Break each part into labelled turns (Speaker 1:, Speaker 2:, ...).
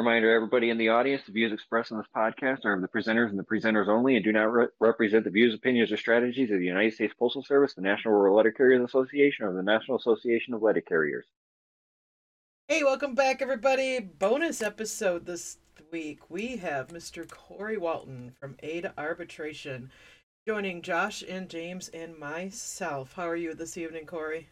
Speaker 1: Reminder, everybody in the audience, the views expressed in this podcast are of the presenters and the presenters only and do not re- represent the views, opinions, or strategies of the United States Postal Service, the National Rural Letter Carriers Association, or the National Association of Letter Carriers.
Speaker 2: Hey, welcome back, everybody. Bonus episode this week. We have Mr. Corey Walton from A to Arbitration joining Josh and James and myself. How are you this evening, Corey?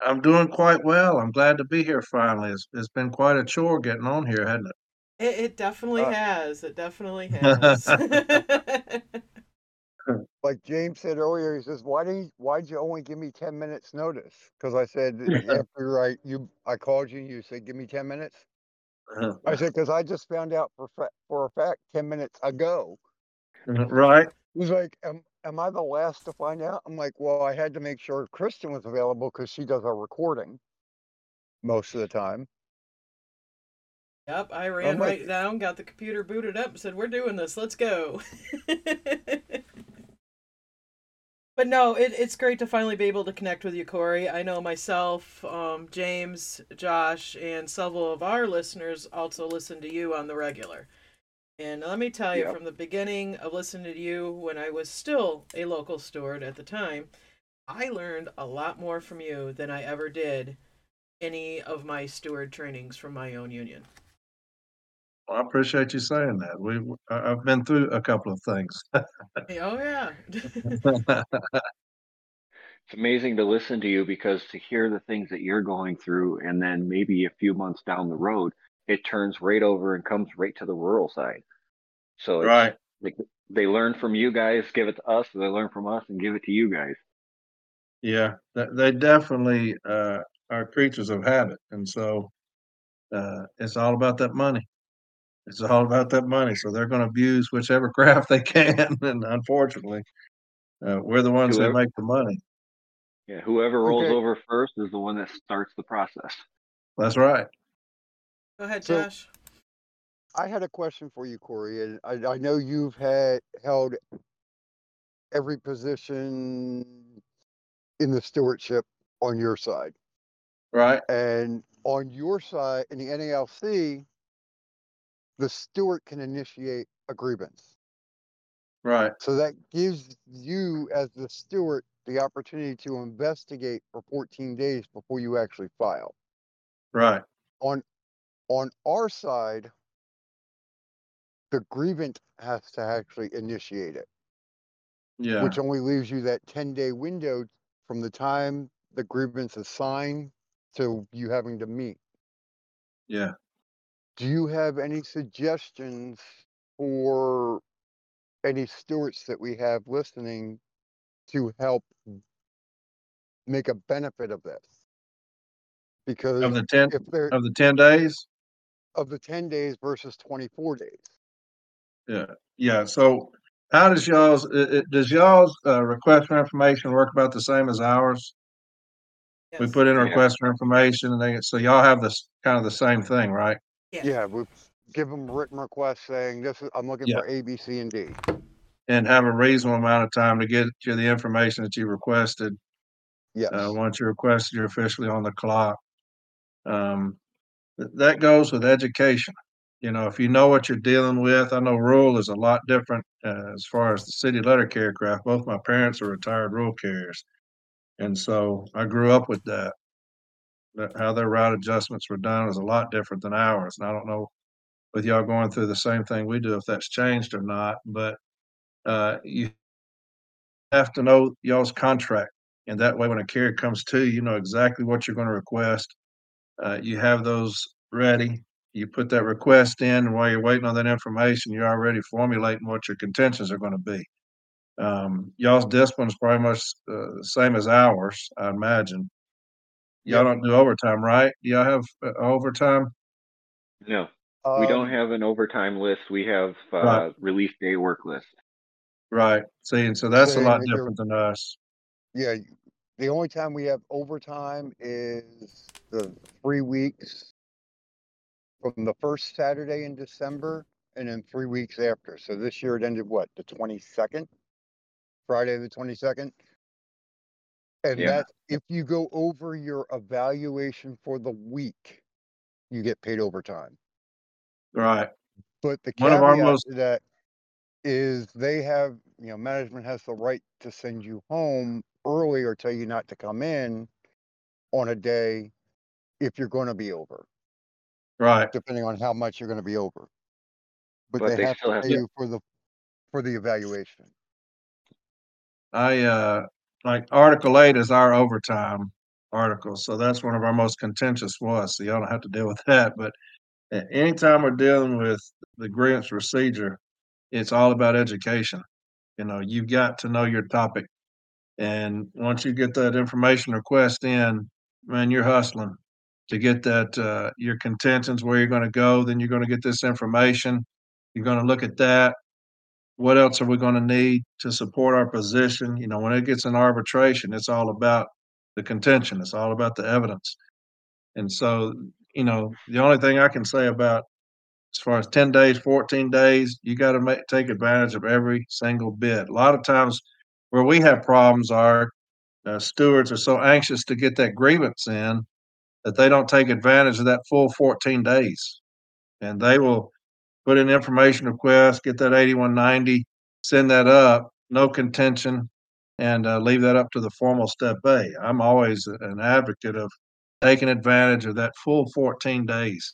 Speaker 3: I'm doing quite well. I'm glad to be here finally. It's, it's been quite a chore getting on here, hasn't it?
Speaker 2: It, it definitely
Speaker 4: Uh,
Speaker 2: has. It definitely has.
Speaker 4: like James said earlier, he says, "Why didn't why'd you only give me ten minutes notice?" Because I said uh-huh. after I you I called you, you said, "Give me ten minutes." Uh-huh. I said, "Because I just found out for fa- for a fact ten minutes ago." Uh-huh.
Speaker 3: right.
Speaker 4: He's like, "Am am I the last to find out?" I'm like, "Well, I had to make sure Kristen was available because she does our recording most of the time."
Speaker 2: yep, I ran right down, got the computer booted up, said, We're doing this. Let's go. but no, it, it's great to finally be able to connect with you, Corey. I know myself, um, James, Josh, and several of our listeners also listen to you on the regular. And let me tell you,
Speaker 4: Yep.
Speaker 2: from the beginning of listening to you when I was still a local steward at the time, I learned a lot more from you than I ever did any of my steward trainings from my own union.
Speaker 3: Well, I appreciate you saying that. We I- I've been through a couple of things.
Speaker 2: Oh yeah.
Speaker 1: It's amazing to listen to you because to hear the things that you're going through, and then maybe a few months down the road, it turns right over and comes right to the rural side. So it's
Speaker 3: right.
Speaker 1: like they learn from you guys, give it to us, and they learn from us and give it to you guys.
Speaker 3: Yeah. They definitely uh, are creatures of habit, and so uh, it's all about that money. It's all about that money. So they're going to abuse whichever craft they can, and unfortunately, uh, we're the ones that make the money.
Speaker 1: Yeah, whoever rolls
Speaker 4: Okay.
Speaker 1: over first is the one that starts the process.
Speaker 3: That's right.
Speaker 2: Go ahead,
Speaker 4: So-
Speaker 2: Josh.
Speaker 4: I had a question for you, Corey, and I, I know you've had held every position in the stewardship on your side.
Speaker 3: Right.
Speaker 4: And on your side, in the NALC, the steward can initiate a grievance.
Speaker 3: Right.
Speaker 4: So that gives you, as the steward, the opportunity to investigate for 14 days before you actually file.
Speaker 3: Right.
Speaker 4: On on our side, the grievant has to actually initiate it,
Speaker 3: Yeah.
Speaker 4: which only leaves you that 10 day window from the time the grievance is signed to you having to meet.
Speaker 3: Yeah.
Speaker 4: Do you have any suggestions for any stewards that we have listening to help make a benefit of this? Because
Speaker 3: Of the ten of the ten days.
Speaker 4: Of the 10 days versus 24 days.
Speaker 3: Yeah, yeah. So how does y'all's, it, it, does y'all's, uh, request for information work about the same as ours? We put in a
Speaker 1: Yeah.
Speaker 3: request for information and they, so y'all have this, kind of the same thing, right?
Speaker 2: Yeah.
Speaker 4: Yeah, we give them written requests saying this is, I'm looking
Speaker 3: Yeah.
Speaker 4: for A, B, C, and D.
Speaker 3: And have a reasonable amount of time to get you the information that you requested.
Speaker 4: Yes.
Speaker 3: Uh, once you requested, you're officially on the clock. Um, th- that goes with education. You know, if you know what you're dealing with, I know rural is a lot different, uh, as far as the city letter carrier craft. Both my parents are retired rural carriers. And so I grew up with that. That how their route adjustments were done is a lot different than ours. And I don't know with y'all going through the same thing we do, if that's changed or not, but, uh, you have to know y'all's contract. And that way, when a carrier comes to you, you know exactly what you're gonna request. Uh, you have those ready. You put that request in, and while you're waiting on that information, you're already formulating what your contentions are gonna be. Um, y'all's discipline is probably much, uh, the same as ours, I imagine. Y'all don't do overtime, right? Y'all have uh, overtime?
Speaker 1: No, we don't
Speaker 4: Um,
Speaker 1: have an overtime list. We have uh,
Speaker 3: Right.
Speaker 1: release day work list.
Speaker 3: Right. See, and so that's a lot different than us.
Speaker 4: Yeah, y- the only time we have overtime is the three weeks from the first Saturday in December and then three weeks after. So this year it ended what, the twenty-second? Friday, the twenty-second? And
Speaker 1: Yeah.
Speaker 4: that's if you go over your evaluation for the week, you get paid overtime.
Speaker 3: Right.
Speaker 4: But the
Speaker 3: One of our
Speaker 4: caveat
Speaker 3: most-
Speaker 4: to that is they have, you know, management has the right to send you home early or tell you not to come in on a day if you're going to be over,
Speaker 3: Right.
Speaker 4: depending on how much you're going to be over. But,
Speaker 1: But
Speaker 4: they,
Speaker 1: they
Speaker 4: have
Speaker 1: still
Speaker 4: to
Speaker 1: have
Speaker 4: pay
Speaker 1: to-
Speaker 4: you for the for the evaluation.
Speaker 3: I uh like Article Eight is our overtime article, so that's one of our most contentious ones. So y'all don't have to deal with that. But a- anytime we're dealing with the grievance procedure, it's all about education. You know, you've got to know your topic, and once you get that information request in, man, you're hustling to get that uh, your contentions where you're going to go. Then you're going to get this information. You're going to look at that what else are we going to need to support our position? You know, when it gets an arbitration, it's all about the contention. It's all about the evidence. And so, you know, the only thing I can say about as far as 10 days, 14 days, you got to take advantage of every single bit. A lot of times where we have problems are uh, stewards are so anxious to get that grievance in that they don't take advantage of that full 14 days. And they will put in information request, get that 8190, send that up, no contention, and uh, leave that up to the formal step A. I'm always an advocate of taking advantage of that full 14 days.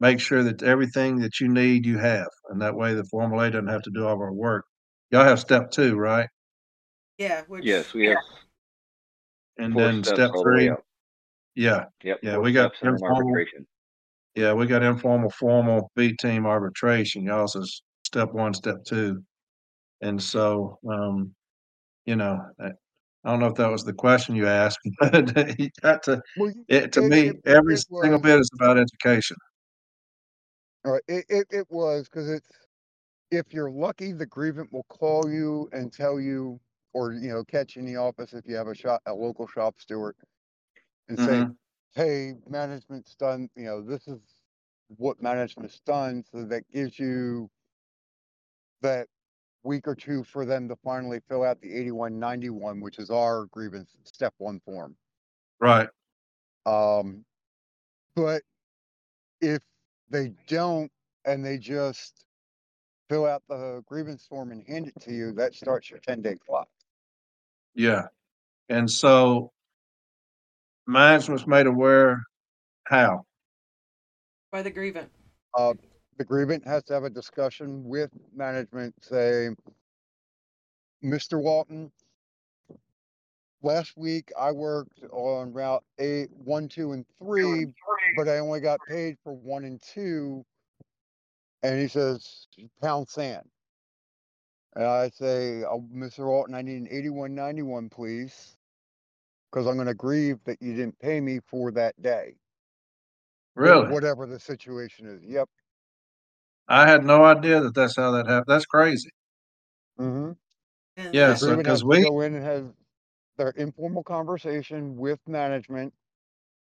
Speaker 3: Make sure that everything that you need, you have. And that way the formal A doesn't have to do all of our work. Y'all have step two, right?
Speaker 2: Yeah. Which,
Speaker 1: Yes, we have
Speaker 3: And then step
Speaker 1: all the
Speaker 3: three.
Speaker 1: up.
Speaker 3: Yeah.
Speaker 1: Yep.
Speaker 3: Yeah,
Speaker 1: four
Speaker 3: we got
Speaker 1: steps and an
Speaker 3: informal-
Speaker 1: arbitration.
Speaker 3: Yeah, we got informal, formal, B team arbitration. Y'all says step one, step two. And so, um, you know, I, I don't know if that was the question you asked, but you got to,
Speaker 4: Well, you-
Speaker 3: it, to
Speaker 4: It-
Speaker 3: me,
Speaker 4: it-
Speaker 3: every
Speaker 4: it
Speaker 3: single
Speaker 4: was-
Speaker 3: bit is about education.
Speaker 4: All right, it, it, it was because it's if you're lucky, the grievant will call you and tell you, or you know, catch in the office if you have a shop, a local shop steward, and say,
Speaker 3: Mhm.
Speaker 4: "Hey, management's done. You know, this is what management's done." So that gives you that week or two for them to finally fill out the 8191, which is our grievance step one form.
Speaker 3: Right.
Speaker 4: Um, but if they don't and they just fill out the grievance form and hand it to you, that starts your ten day clock.
Speaker 3: Yeah. And so management's made aware how?
Speaker 2: by the grievant.
Speaker 4: Uh, the grievant has to have a discussion with management, say, Mr. Walton, last week I worked on route eight, one, two, and three, but I only got paid for one and two. And he says, pound sand. And I say, oh, Mr. Walton, I need an eighty-one ninety-one, please. Cause I'm gonna grieve that you didn't pay me for that day. or
Speaker 3: Really?
Speaker 4: Whatever the situation is. Yep.
Speaker 3: I had no idea that that's how that happened. That's crazy.
Speaker 4: Mm-hmm.
Speaker 2: And
Speaker 3: Yeah,
Speaker 2: that-
Speaker 3: so-
Speaker 4: Agreement
Speaker 3: 'cause we-
Speaker 4: Go in and have their informal conversation with management.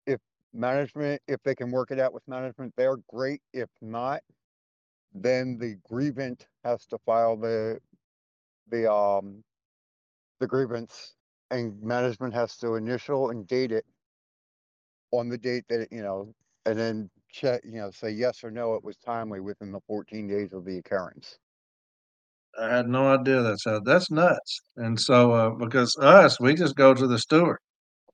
Speaker 4: If management, if they can work it out with management, they're great. If not, then the grievant has to file the, the, um, the grievance and management has to initial and date it on the date that, it you know, and then check, you know, say yes or no, it was timely within the fourteen days of the occurrence.
Speaker 3: I had no idea that's how, that's nuts. And so, uh, because us, we just go to the steward.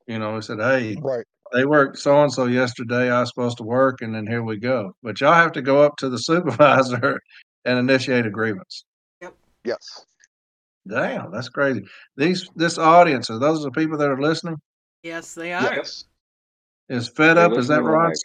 Speaker 3: You know, we said, hey,
Speaker 4: Right.
Speaker 3: they worked so and so yesterday. I was supposed to work, and then here we go. But y'all have to go up to the supervisor and initiate a grievance.
Speaker 4: Yes.
Speaker 3: Damn, that's crazy. These this audience are those the people that are listening?
Speaker 2: yes, they are.
Speaker 4: Yes.
Speaker 3: Is fed
Speaker 1: They
Speaker 3: up? Is that
Speaker 1: listen
Speaker 3: Ron?
Speaker 1: Mike.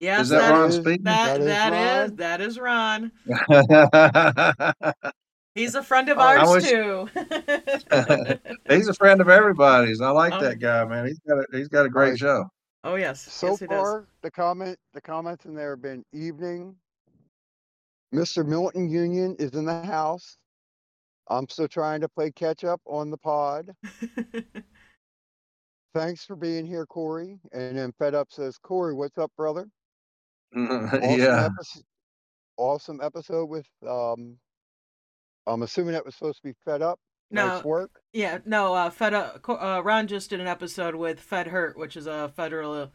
Speaker 2: Yes,
Speaker 3: Is that
Speaker 2: that
Speaker 3: Ron
Speaker 2: is-
Speaker 3: speaking?
Speaker 2: That
Speaker 4: That is
Speaker 2: that is
Speaker 4: Ron.
Speaker 2: that is Ron. He's a friend of ours
Speaker 3: wish-
Speaker 2: too.
Speaker 3: He's a friend of everybody's. I like
Speaker 2: Oh.
Speaker 3: that guy, man. He's got a he's got a great
Speaker 4: Right.
Speaker 3: show.
Speaker 2: oh yes,
Speaker 4: So
Speaker 2: yes he does.
Speaker 4: far, the comment, the comments in there have been evening. Mr. Milton Union is in the house. I'm still trying to play catch up on the pod. Thanks for being here, Corey. And then Fed Up says, Corey, what's up, brother? Awesome
Speaker 3: yeah.
Speaker 4: episode, awesome episode with um I'm assuming that was supposed to be Fed Up. Nice work.
Speaker 2: yeah, no. Uh, Fed Up, uh, Ron just did an episode with Fed Hurt, which is a federal.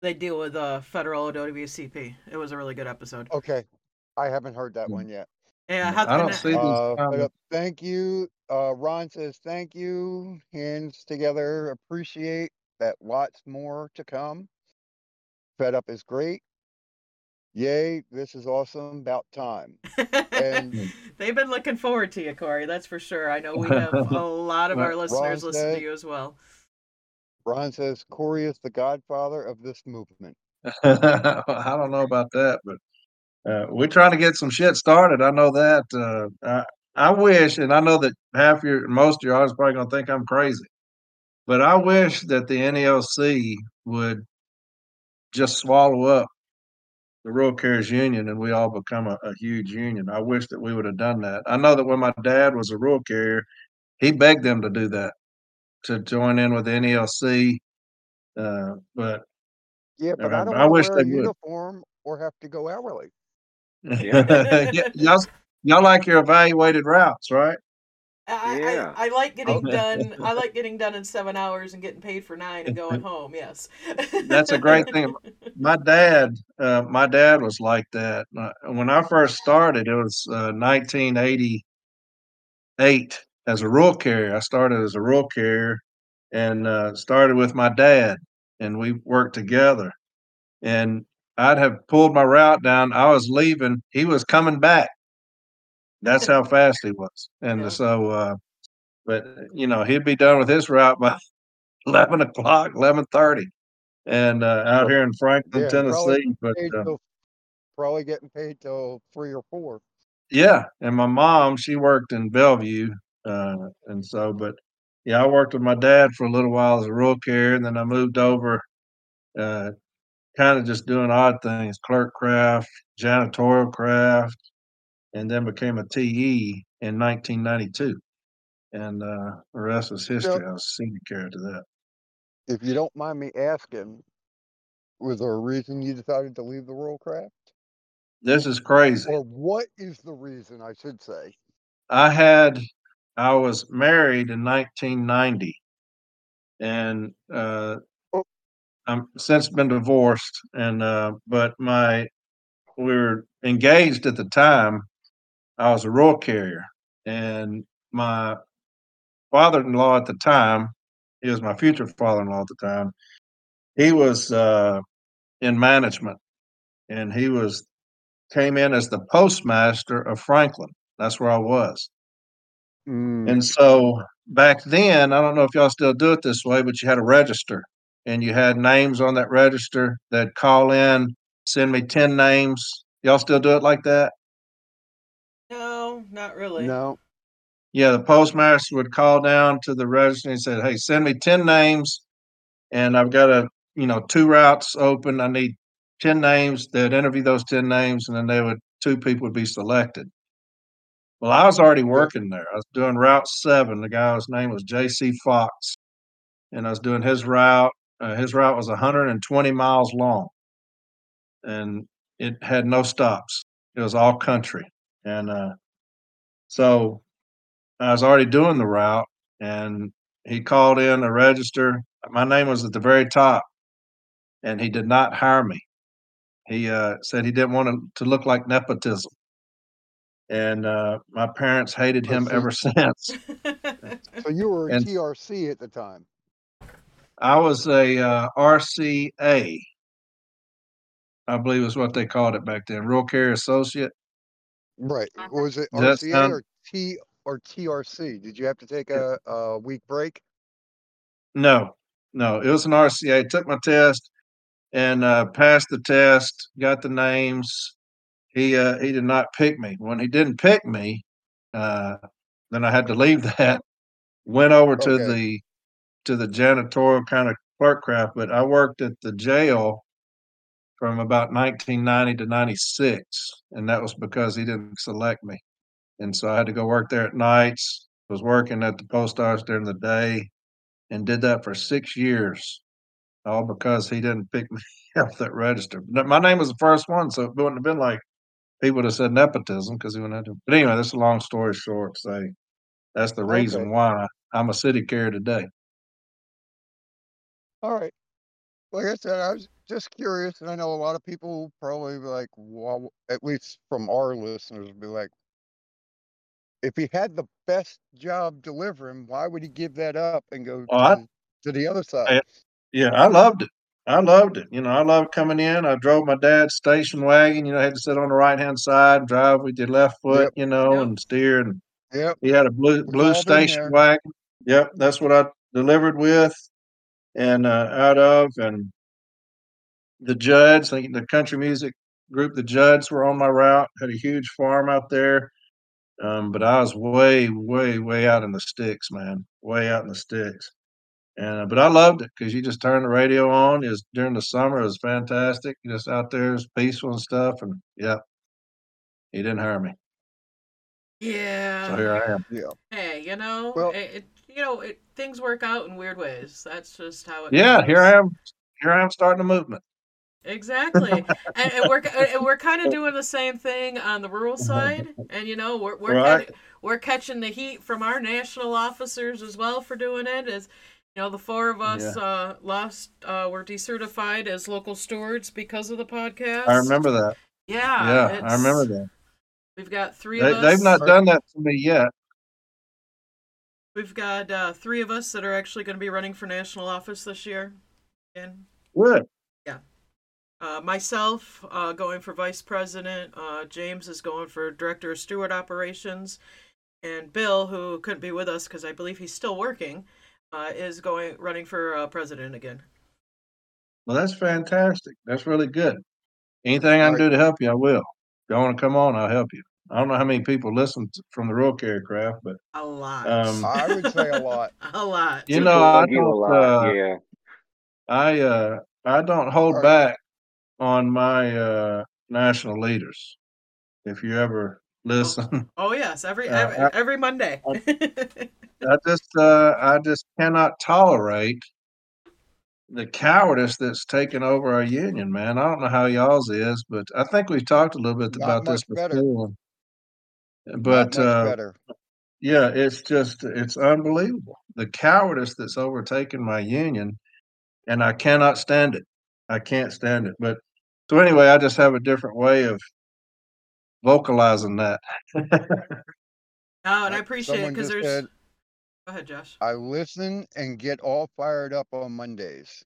Speaker 2: they deal with uh federal WCP. It was a really good episode.
Speaker 4: Okay. I haven't heard that
Speaker 3: Mm.
Speaker 4: one yet.
Speaker 2: Yeah, how,
Speaker 3: I don't
Speaker 2: and
Speaker 3: see these
Speaker 4: Uh, but, uh, thank you. Uh, Ron says thank you. Hands together. Appreciate that. Lots more to come. Fed up is great. Yay! This is awesome. About time. And
Speaker 2: They've been looking forward to you, Corey. That's for sure. I know we have a lot of our listeners
Speaker 4: Ron
Speaker 2: listen to you as well.
Speaker 4: Ron says Corey is the godfather of this movement.
Speaker 3: I don't know about that, but uh, we're trying to get some shit started. I know that. Uh, I, I wish, and I know that half your, most of your audience probably gonna think I'm crazy, but I wish that the NALC would just swallow up the Rural Carriers Union and we all become a, a huge union. I wish that we would have done that. I know that when my dad was a rural carrier, he begged them to do that, to join in with the NALC. Uh, but
Speaker 4: Yeah, but I don't
Speaker 3: I wish
Speaker 4: to wear a
Speaker 3: they would.
Speaker 4: uniform or have to go hourly.
Speaker 3: Y- y'all, y'all like your evaluated routes, right?
Speaker 2: I,
Speaker 1: Yeah.
Speaker 2: I, I like getting done. I like getting done in seven hours and getting paid for nine and going home. Yes,
Speaker 3: That's a great thing. My dad, uh, my dad was like that. Uh, When I first started, it was uh, 1988 as a rural carrier. I started as a rural carrier and uh, started with my dad, and we worked together. And I'd have pulled my route down. I was leaving. He was coming back. That's how fast he was. And
Speaker 2: Yeah.
Speaker 3: so, uh, but you know, he'd be done with his route by 11 o'clock, 11:30, and uh, out here in Franklin,
Speaker 4: Yeah, probably
Speaker 3: Tennessee. But
Speaker 4: Paid
Speaker 3: uh,
Speaker 4: till- probably getting paid till three or four.
Speaker 3: yeah, and my mom, she worked in Bellevue, uh, and so, but yeah, I worked with my dad for a little while as a rural carrier, and then I moved over, uh, kind of just doing odd things, clerk craft, janitorial craft, and then became a TE in 1992. And uh, the rest is history. I was senior carrier to that.
Speaker 4: If you don't mind me asking, was there a reason you decided to leave the rural craft?
Speaker 3: This is crazy.
Speaker 4: Or what is the reason, I should say?
Speaker 3: I had I was married in 1990, and uh. I'm since been divorced. And uh, but my we were engaged at the time. I was a rural carrier, and my father-in-law at the time, he was my future father-in-law at the time. He was uh, in management, and he was came in as the postmaster of Franklin. That's where I was.
Speaker 4: Mm,
Speaker 3: And so back then, I don't know if y'all still do it this way, but you had a register and you had names on that register that call in, send me 10 names. Y'all still do it like that?
Speaker 2: no, not really.
Speaker 4: no,
Speaker 3: Yeah, the postmaster would call down to the register and said, Hey, send me 10 names and I've got a, you know, two routes open. I need 10 names. They'd interview those 10 names and then they would, two people would be selected. Well, I was already working there. I was doing Route 7. The guy's name was J.C. Fox. And I was doing his route. Uh, his route was 120 miles long. And it had no stops. It was all country. And uh, so I was already doing the route. And he called in a register. My name was at the very top. And he did not hire me. He uh, said he didn't want to, to look like nepotism. And uh, my parents hated him ever since.
Speaker 4: so you were a
Speaker 3: And-
Speaker 4: TRC at the time.
Speaker 3: I was a uh, RCA, I believe is what they called it back then, Rural Carrier Associate.
Speaker 4: Right. Was it
Speaker 3: Does
Speaker 4: RCA
Speaker 3: sound-
Speaker 4: or T or TRC? Did you have to take a, a week break?
Speaker 3: No, no, it was an RCA. Took my test and uh, passed the test. Got the names. He uh, he did not pick me. When he didn't pick me, uh, then I had to leave that. Went over to the to the janitorial kind of clerk craft, but I worked at the jail from about 1990 to 96, and that was because he didn't select me. And so I had to go work there at nights. Was working at the post office during the day, and did that for six years, all because he didn't pick me up that register. My name was the first one, so it wouldn't have been like people would have said nepotism because he wouldn't have to. But anyway, that's a long story short. Say that's the reason
Speaker 4: Okay.
Speaker 3: why I'm a city carrier today.
Speaker 4: All right. like I said, I was just curious, and I know a lot of people probably be like, well, at least from our listeners, would be like, if he had the best job delivering, why would he give that up and go
Speaker 3: Oh, I-
Speaker 4: to, to the other side?
Speaker 3: Yeah, I loved it. I loved it. You know, I loved coming in. I drove my dad's station wagon. You know, I had to sit on the right hand side, drive with your left foot.
Speaker 4: Yep.
Speaker 3: You know,
Speaker 2: Yep.
Speaker 3: and steer. And
Speaker 4: Yep.
Speaker 3: he had a blue blue station wagon. Yep, that's what I delivered with, and uh, out of, and the Judds, the, the country music group, the Judds were on my route. Had a huge farm out there. Um, but I was way, way, way out in the sticks, man. Way out in the sticks. And uh, but I loved it because you just turn the radio on. Is during the summer, it was fantastic. Just out there, it was peaceful and stuff. And yeah, he didn't hire me,
Speaker 2: Yeah.
Speaker 3: so here I am.
Speaker 4: Yeah.
Speaker 2: Hey, you know,
Speaker 4: Well-
Speaker 2: it, it you know, it, things work out in weird ways. That's just how it.
Speaker 3: Yeah, here. I am. Here I am starting a movement.
Speaker 2: Exactly, and, and we're and we're kind of doing the same thing on the rural side, and you know, we're we're
Speaker 3: Right.
Speaker 2: kinda, we're catching the heat from our national officers as well for doing it. As you know, the four of us uh, lost, uh, were decertified as local stewards because of the podcast.
Speaker 3: I remember that.
Speaker 2: Yeah,
Speaker 3: Yeah, I remember that.
Speaker 2: We've got three
Speaker 3: They,
Speaker 2: of us.
Speaker 3: they've not done that to me yet.
Speaker 2: We've got uh, three of us that are actually going to be running for national office this year. And
Speaker 3: Good.
Speaker 2: uh, myself uh, going for vice president. Uh, James is going for director of steward operations, and Bill, who couldn't be with us because I believe he's still working, uh, is going running for uh, president again.
Speaker 3: Well, that's fantastic. That's really good. Anything I can do to help you, I will. If you want to come on, I'll help you. I don't know how many people listen to, from the rural carrier craft, but
Speaker 2: A lot.
Speaker 3: Um,
Speaker 4: I would say a lot.
Speaker 2: a lot.
Speaker 3: you know, I
Speaker 1: plug a
Speaker 3: don't.
Speaker 1: lot,
Speaker 3: Uh,
Speaker 1: yeah.
Speaker 3: I uh, I don't hold
Speaker 4: Alright.
Speaker 3: back on my uh, national leaders. If you ever listen,
Speaker 2: Oh yes, every
Speaker 3: Uh,
Speaker 2: every,
Speaker 3: I-
Speaker 2: every Monday.
Speaker 3: I just uh, I just cannot tolerate the cowardice that's taken over our union, man. I don't know how y'all's is, but I think we've talked a little bit
Speaker 4: Not
Speaker 3: about this
Speaker 4: much better.
Speaker 3: Before.
Speaker 4: Not
Speaker 3: But uh, yeah, it's just it's unbelievable the cowardice that's overtaken my union, and I cannot stand it. I can't stand it. But so anyway, I just have a different way of vocalizing that.
Speaker 2: Oh, and I
Speaker 4: Like
Speaker 2: appreciate it because there's.
Speaker 4: said,
Speaker 2: Go ahead, Josh.
Speaker 4: I listen and get all fired up on Mondays.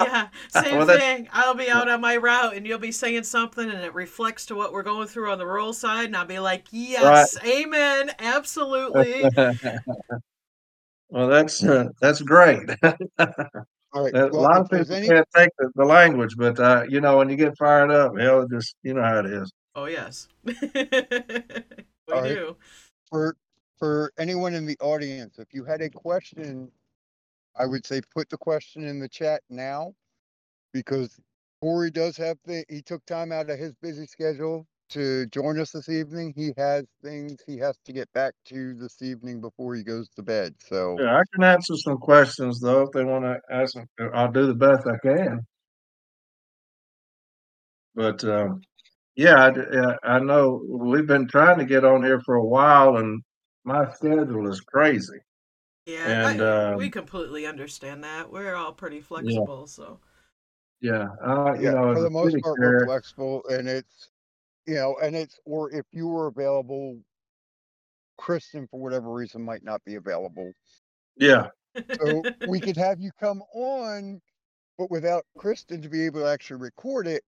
Speaker 2: Yeah, same
Speaker 3: Well,
Speaker 2: thing. I'll be out on my route and you'll be saying something and it reflects to what we're going through on the rural side, and I'll be like, yes, amen, absolutely.
Speaker 3: well, that's uh, that's great.
Speaker 4: All right.
Speaker 3: a lot of people
Speaker 4: any,
Speaker 3: can't take the, the language, but uh, you know when you get fired up, hell, just you know how it is.
Speaker 2: oh, yes. we
Speaker 4: All right.
Speaker 2: do.
Speaker 4: for for anyone in the audience, if you had a question, I would say put the question in the chat now. Because Corey does have the, he took time out of his busy schedule to join us this evening. He has things he has to get back to this evening before he goes to bed. So
Speaker 3: Yeah, I can answer some questions though if they want to ask. them. I'll do the best I can. But um, yeah, I, I know we've been trying to get on here for a while, and my schedule is crazy.
Speaker 2: Yeah,
Speaker 3: And,
Speaker 2: I, we
Speaker 3: um,
Speaker 2: completely understand that. We're all pretty flexible, so.
Speaker 3: Yeah, uh, you
Speaker 4: yeah,
Speaker 3: know,
Speaker 4: for the most
Speaker 3: city
Speaker 4: part, we're flexible and it's, you know, and it's, or if you were available, Kristen, for whatever reason, might not be available.
Speaker 3: yeah,
Speaker 4: So we could have you come on, but without Kristen to be able to actually record it.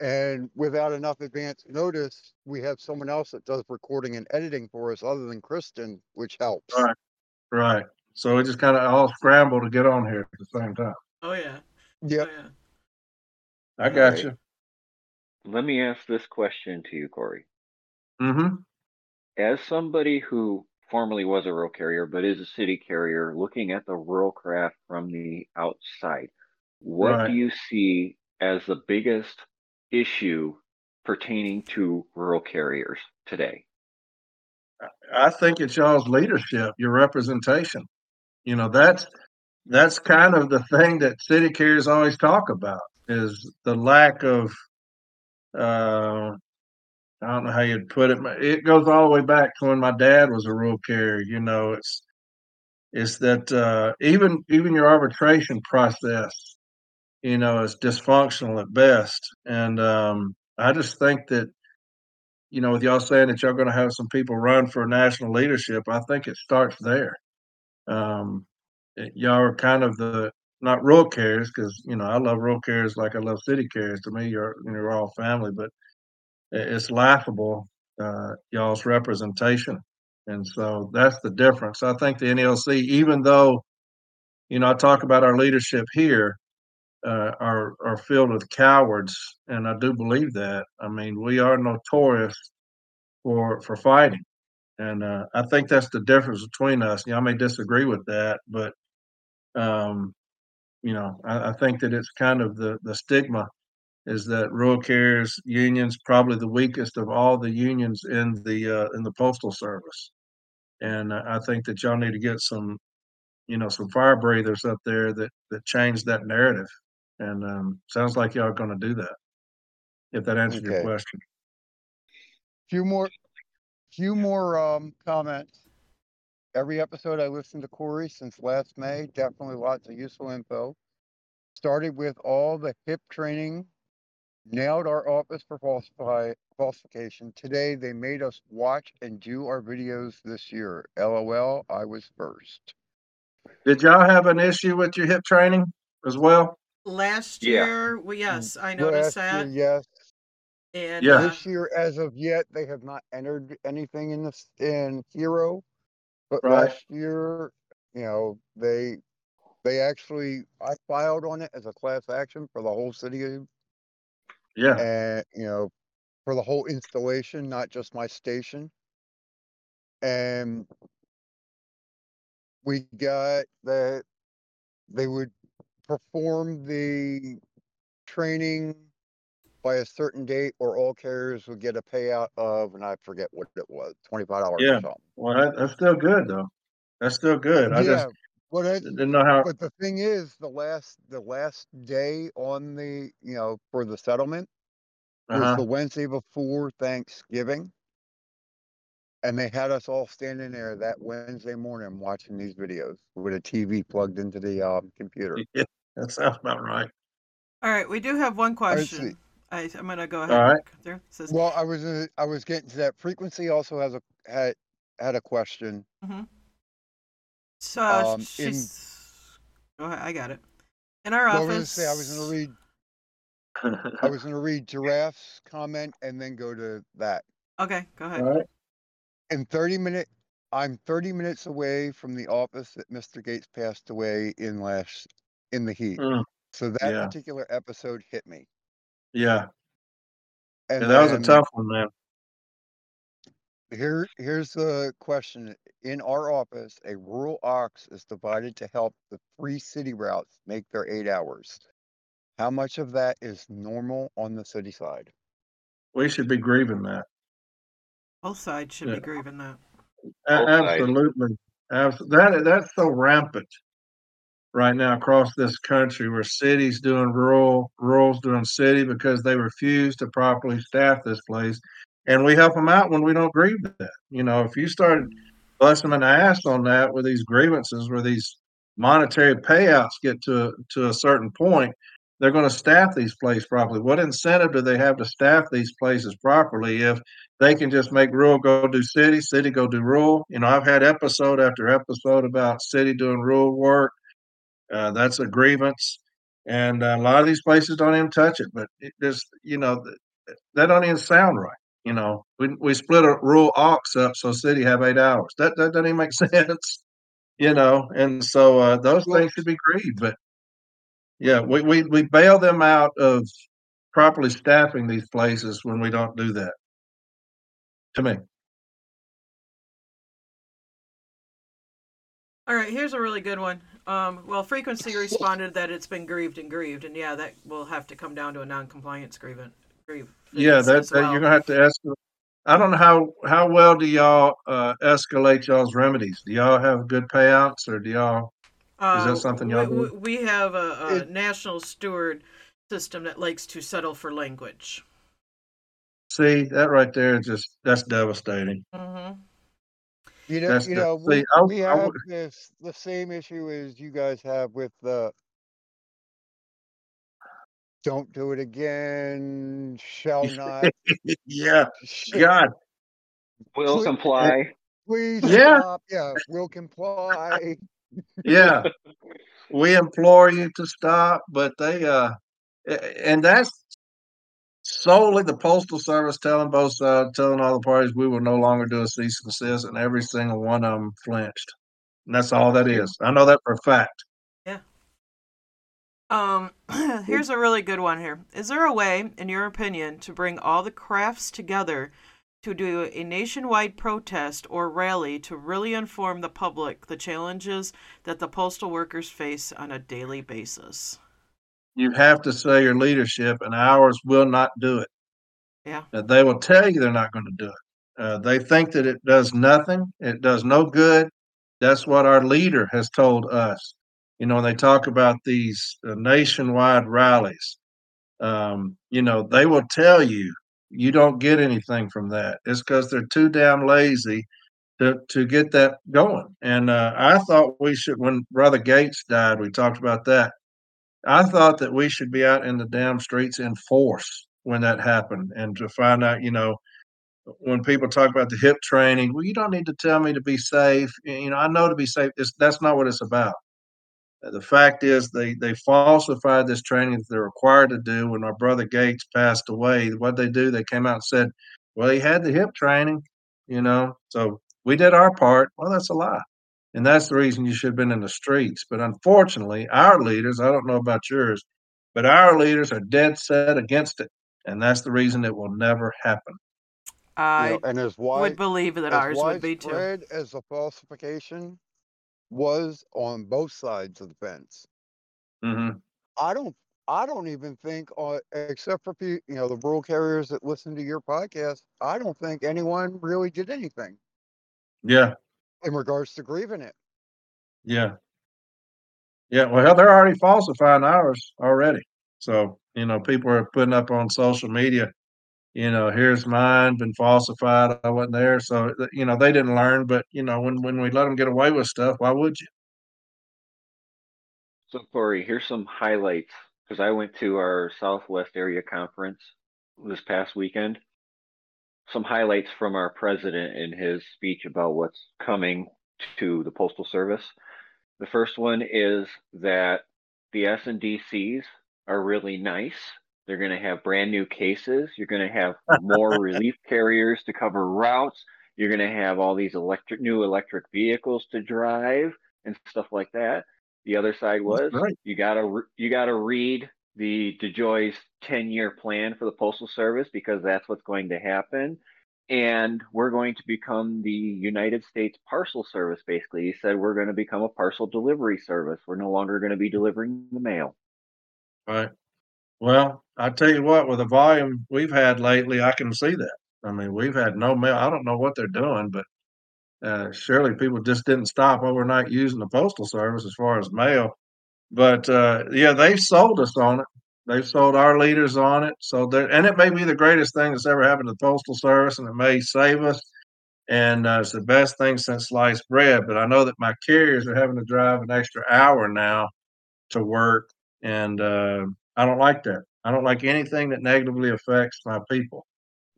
Speaker 4: And without enough advance notice, we have someone else that does recording and editing for us other than Kristen, which helps.
Speaker 3: Right. right. So we just kind of all scramble to get on here at the same time.
Speaker 2: oh, yeah.
Speaker 4: Yep.
Speaker 2: Oh, yeah.
Speaker 3: I got
Speaker 1: Right.
Speaker 3: you.
Speaker 1: Let me ask this question to you, Corey.
Speaker 3: Mm-hmm.
Speaker 1: As somebody who formerly was a rural carrier but is a city carrier, looking at the rural craft from the outside, what
Speaker 3: Right.
Speaker 1: do you see as the biggest issue pertaining to rural carriers today?
Speaker 3: I think it's y'all's leadership, your representation. You know, that's that's kind of the thing that city carriers always talk about is the lack of uh I don't know how you'd put it. It goes all the way back to when my dad was a rural carrier. You know, it's it's that uh, even even your arbitration process, you know, is dysfunctional at best. And um, I just think that, you know, with y'all saying that y'all going to have some people run for national leadership, I think it starts there. Um, y'all are kind of the not rural carriers because you know I love rural carriers like I love city carriers. To me, you're you're all family, but it's laughable uh, y'all's representation, and so that's the difference. I think the NLC, even though you know I talk about our leadership here, uh, are are filled with cowards, and I do believe that. I mean, we are notorious for for fighting, and uh, I think that's the difference between us. Y'all may disagree with that, but um, you know, I, I, think that it's kind of the the stigma is that rural carriers unions probably the weakest of all the unions in the uh, in the postal service, and I think that y'all need to get some, you know, some fire breathers up there that that change that narrative, and um, sounds like y'all are going to do that. If that answers okay. your question.
Speaker 4: Few more, few more um, comments every episode I listened to Corey since last May. Definitely lots of useful info. Started with all the hip training, nailed our office for falsify, falsification. Today they made us watch and do our videos this year. LOL, I was first.
Speaker 3: Did y'all have an issue with your hip training as well?
Speaker 2: Last year, yeah. well, yes, I noticed Last that.
Speaker 4: Year, yes.
Speaker 2: And
Speaker 3: yeah.
Speaker 4: Uh, this year, as of yet, they have not entered anything in this in Hero. But
Speaker 3: right.
Speaker 4: last year, you know, they they actually I filed on it as a class action for the whole city.
Speaker 3: Yeah.
Speaker 4: And you know, for the whole installation, not just my station. And we got that they would perform the training by a certain date, or all carriers would get a payout of, and I forget what it was, twenty five dollars
Speaker 3: Yeah.
Speaker 4: or something.
Speaker 3: Well, that, that's still good though. That's still good. I
Speaker 4: Yeah,
Speaker 3: just
Speaker 4: I,
Speaker 3: didn't know how.
Speaker 4: but the thing is, the last the last day on the you know for the settlement was
Speaker 3: Uh-huh.
Speaker 4: the Wednesday before Thanksgiving, and they had us all standing there that Wednesday morning watching these videos with a TV plugged into the um, computer.
Speaker 3: Yeah, that sounds about right.
Speaker 2: All right, we do have one question. I, I'm gonna go ahead.
Speaker 3: All right.
Speaker 2: There says,
Speaker 4: Well, I was uh, I was getting to that. Frequency also has a had had a question.
Speaker 2: Mhm. so
Speaker 4: Um, in
Speaker 2: she's. Go ahead, I got it. In our
Speaker 4: well, I was gonna
Speaker 2: office.
Speaker 4: say I was gonna read I was gonna read giraffe's comment and then go to that.
Speaker 2: Okay, go ahead.
Speaker 3: All right.
Speaker 4: In 30 minute I'm 30 minutes away from the office that Mr. Gates passed away in last in the heat.
Speaker 3: Mm,
Speaker 4: So that
Speaker 3: yeah.
Speaker 4: particular episode hit me.
Speaker 3: Yeah.
Speaker 4: And
Speaker 3: Yeah, that was a tough one, man.
Speaker 4: here here's the question. In our office, a rural aux is divided to help the three city routes make their eight hours. How much of that is normal on the city side?
Speaker 3: We should be grieving that.
Speaker 2: Both sides should
Speaker 3: Yeah.
Speaker 2: be grieving that.
Speaker 3: A-
Speaker 1: Both
Speaker 3: absolutely. Abs- that that's so rampant right now across this country where cities doing rural, rural's doing city because they refuse to properly staff this place. And we help them out when we don't grieve that. You know, if you started busting an ass on that with these grievances where these monetary payouts get to to a certain point, they're going to staff these places properly. What incentive do they have to staff these places properly if they can just make rural go do city, city go do rural? You know, I've had episode after episode about city doing rural work. Uh, that's a grievance, and a lot of these places don't even touch it. But it just, you know, that don't even sound right. You know, we we split a rural aux up so city have eight hours. That that doesn't even make sense. You know, and so uh, those things should be grieved. But yeah, we, we, we bail them out of properly staffing these places when we don't do that. To me.
Speaker 2: All right, here's a really good one. Um, well, frequency responded that it's been grieved and grieved, and yeah, that will have to come down to a non-compliance grievance. Grieve.
Speaker 3: Yeah, that,
Speaker 2: as
Speaker 3: that
Speaker 2: well.
Speaker 3: you're gonna have to ask. I don't know how how well do y'all uh, escalate y'all's remedies? Do y'all have good payouts, or do y'all? Is that
Speaker 2: Uh,
Speaker 3: something y'all
Speaker 2: we,
Speaker 3: do?
Speaker 2: we have a, a
Speaker 4: It-
Speaker 2: national steward system that likes to settle for language.
Speaker 3: See that right there? is Just that's devastating.
Speaker 2: hmm
Speaker 4: You know,
Speaker 3: That's
Speaker 4: you know,
Speaker 3: see,
Speaker 4: we,
Speaker 3: I-
Speaker 4: we have
Speaker 3: would-
Speaker 4: this, the same issue as you guys have with the don't do it again, shall not.
Speaker 3: yeah,
Speaker 4: sh-
Speaker 3: God,
Speaker 1: Will
Speaker 4: Please-
Speaker 1: comply.
Speaker 4: Please
Speaker 3: Yeah.
Speaker 4: stop. Yeah, will comply.
Speaker 3: yeah. We implore you to stop, but they, uh, and that's solely the postal service telling both sides, telling all the parties, we will no longer do a cease and desist, and every single one of them flinched. And that's all that is. I know that for a fact. Yeah.
Speaker 2: Um, here's a really good one here. Is there a way, in your opinion, to bring all the crafts together to do a nationwide protest or rally to really inform the public the challenges that the postal workers face on a daily basis?
Speaker 3: You have to say your leadership, and ours will not do it.
Speaker 2: Yeah.
Speaker 3: Uh, they will tell you they're not going to do it. Uh, they think that it does nothing. It does no good. That's what our leader has told us. You know, when they talk about these uh, nationwide rallies, um, you know, they will tell you you don't get anything from that. It's because they're too damn lazy to to get that going. And uh, I thought we should. When Brother Gates died, we talked about that. I thought that we should be out in the damn streets in force when that happened, and to find out, you know, when people talk about the hip training, well, you don't need to tell me to be safe. You know, I know to be safe. It's, that's not what it's about. Uh, The fact is, they they falsified this training that they're required to do. When my brother Gates passed away, what they do, they came out and said, "Well, he had the hip training," you know. So we did our part. Well, that's a lie, and that's the reason you should have been in the streets. But unfortunately, our leaders, I don't know about yours, but our leaders are dead set against it, and that's the reason it will never happen.
Speaker 4: You
Speaker 2: I
Speaker 4: know, and as wide,
Speaker 2: would believe that
Speaker 4: as
Speaker 2: ours would be too.
Speaker 4: widespread as the falsification was on both sides of the fence.
Speaker 3: hmm
Speaker 4: I don't I don't even think uh, except for you know the rural carriers that listen to your podcast, I don't think anyone really did anything
Speaker 3: Yeah,
Speaker 4: in regards to grieving it.
Speaker 3: yeah, yeah. Well, they're already falsifying ours already. So you know, people are putting up on social media. You know, here's mine been falsified. I wasn't there, so you know they didn't learn. But you know, when when we let them get away with stuff, why would you?
Speaker 1: So Corey, here's some highlights because I went to our Southwest area conference this past weekend. Some highlights from our president in his speech about what's coming to the postal service. The first one is that the S and DCs are really nice. They're going to have brand new cases. You're going to have more relief carriers to cover routes. You're going to have all these electric new electric vehicles to drive and stuff like that. The other side was
Speaker 3: great.
Speaker 1: you gotta re- you gotta read the DeJoy's ten year plan for the postal service because that's what's going to happen, and we're going to become the United States parcel service. Basically, he said we're going to become a parcel delivery service. We're no longer going to be delivering the mail.
Speaker 3: Right. Well, I tell you what, with the volume we've had lately, I can see that. I mean, we've had no mail. I don't know what they're doing, but uh, surely people just didn't stop overnight using the postal service as far as mail. But uh, yeah, they've sold us on it. They've sold our leaders on it. So there, and it may be the greatest thing that's ever happened to the postal service, and it may save us. And uh, it's the best thing since sliced bread. But I know that my carriers are having to drive an extra hour now to work, and uh, I don't like that. I don't like anything that negatively affects my people,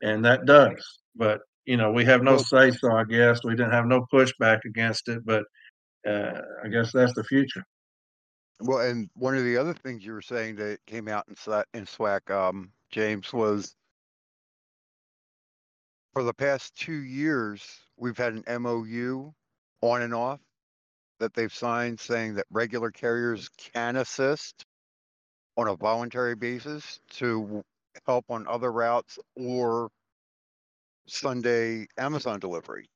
Speaker 3: and that does. But you know, we have no say so. I guess we didn't have no pushback against it, but uh, I guess that's the future.
Speaker 4: Well, and one of the other things you were saying that came out in in SWAC, um, James, was for the past two years we've had an MOU on and off that they've signed saying that regular carriers can assist on a voluntary basis to help on other routes or Sunday Amazon delivery.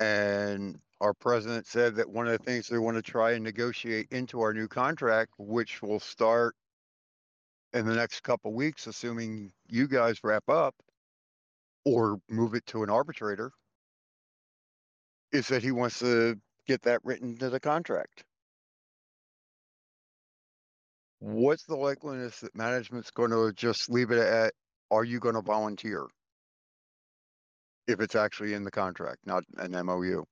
Speaker 4: And our president said that one of the things they want to try and negotiate into our new contract, which will start in the next couple weeks, assuming you guys wrap up or move it to an arbitrator, is that he wants to get that written into the contract. What's the likeliness that management's going to just leave it at, are you going to volunteer? if it's actually in the contract, not an MOU.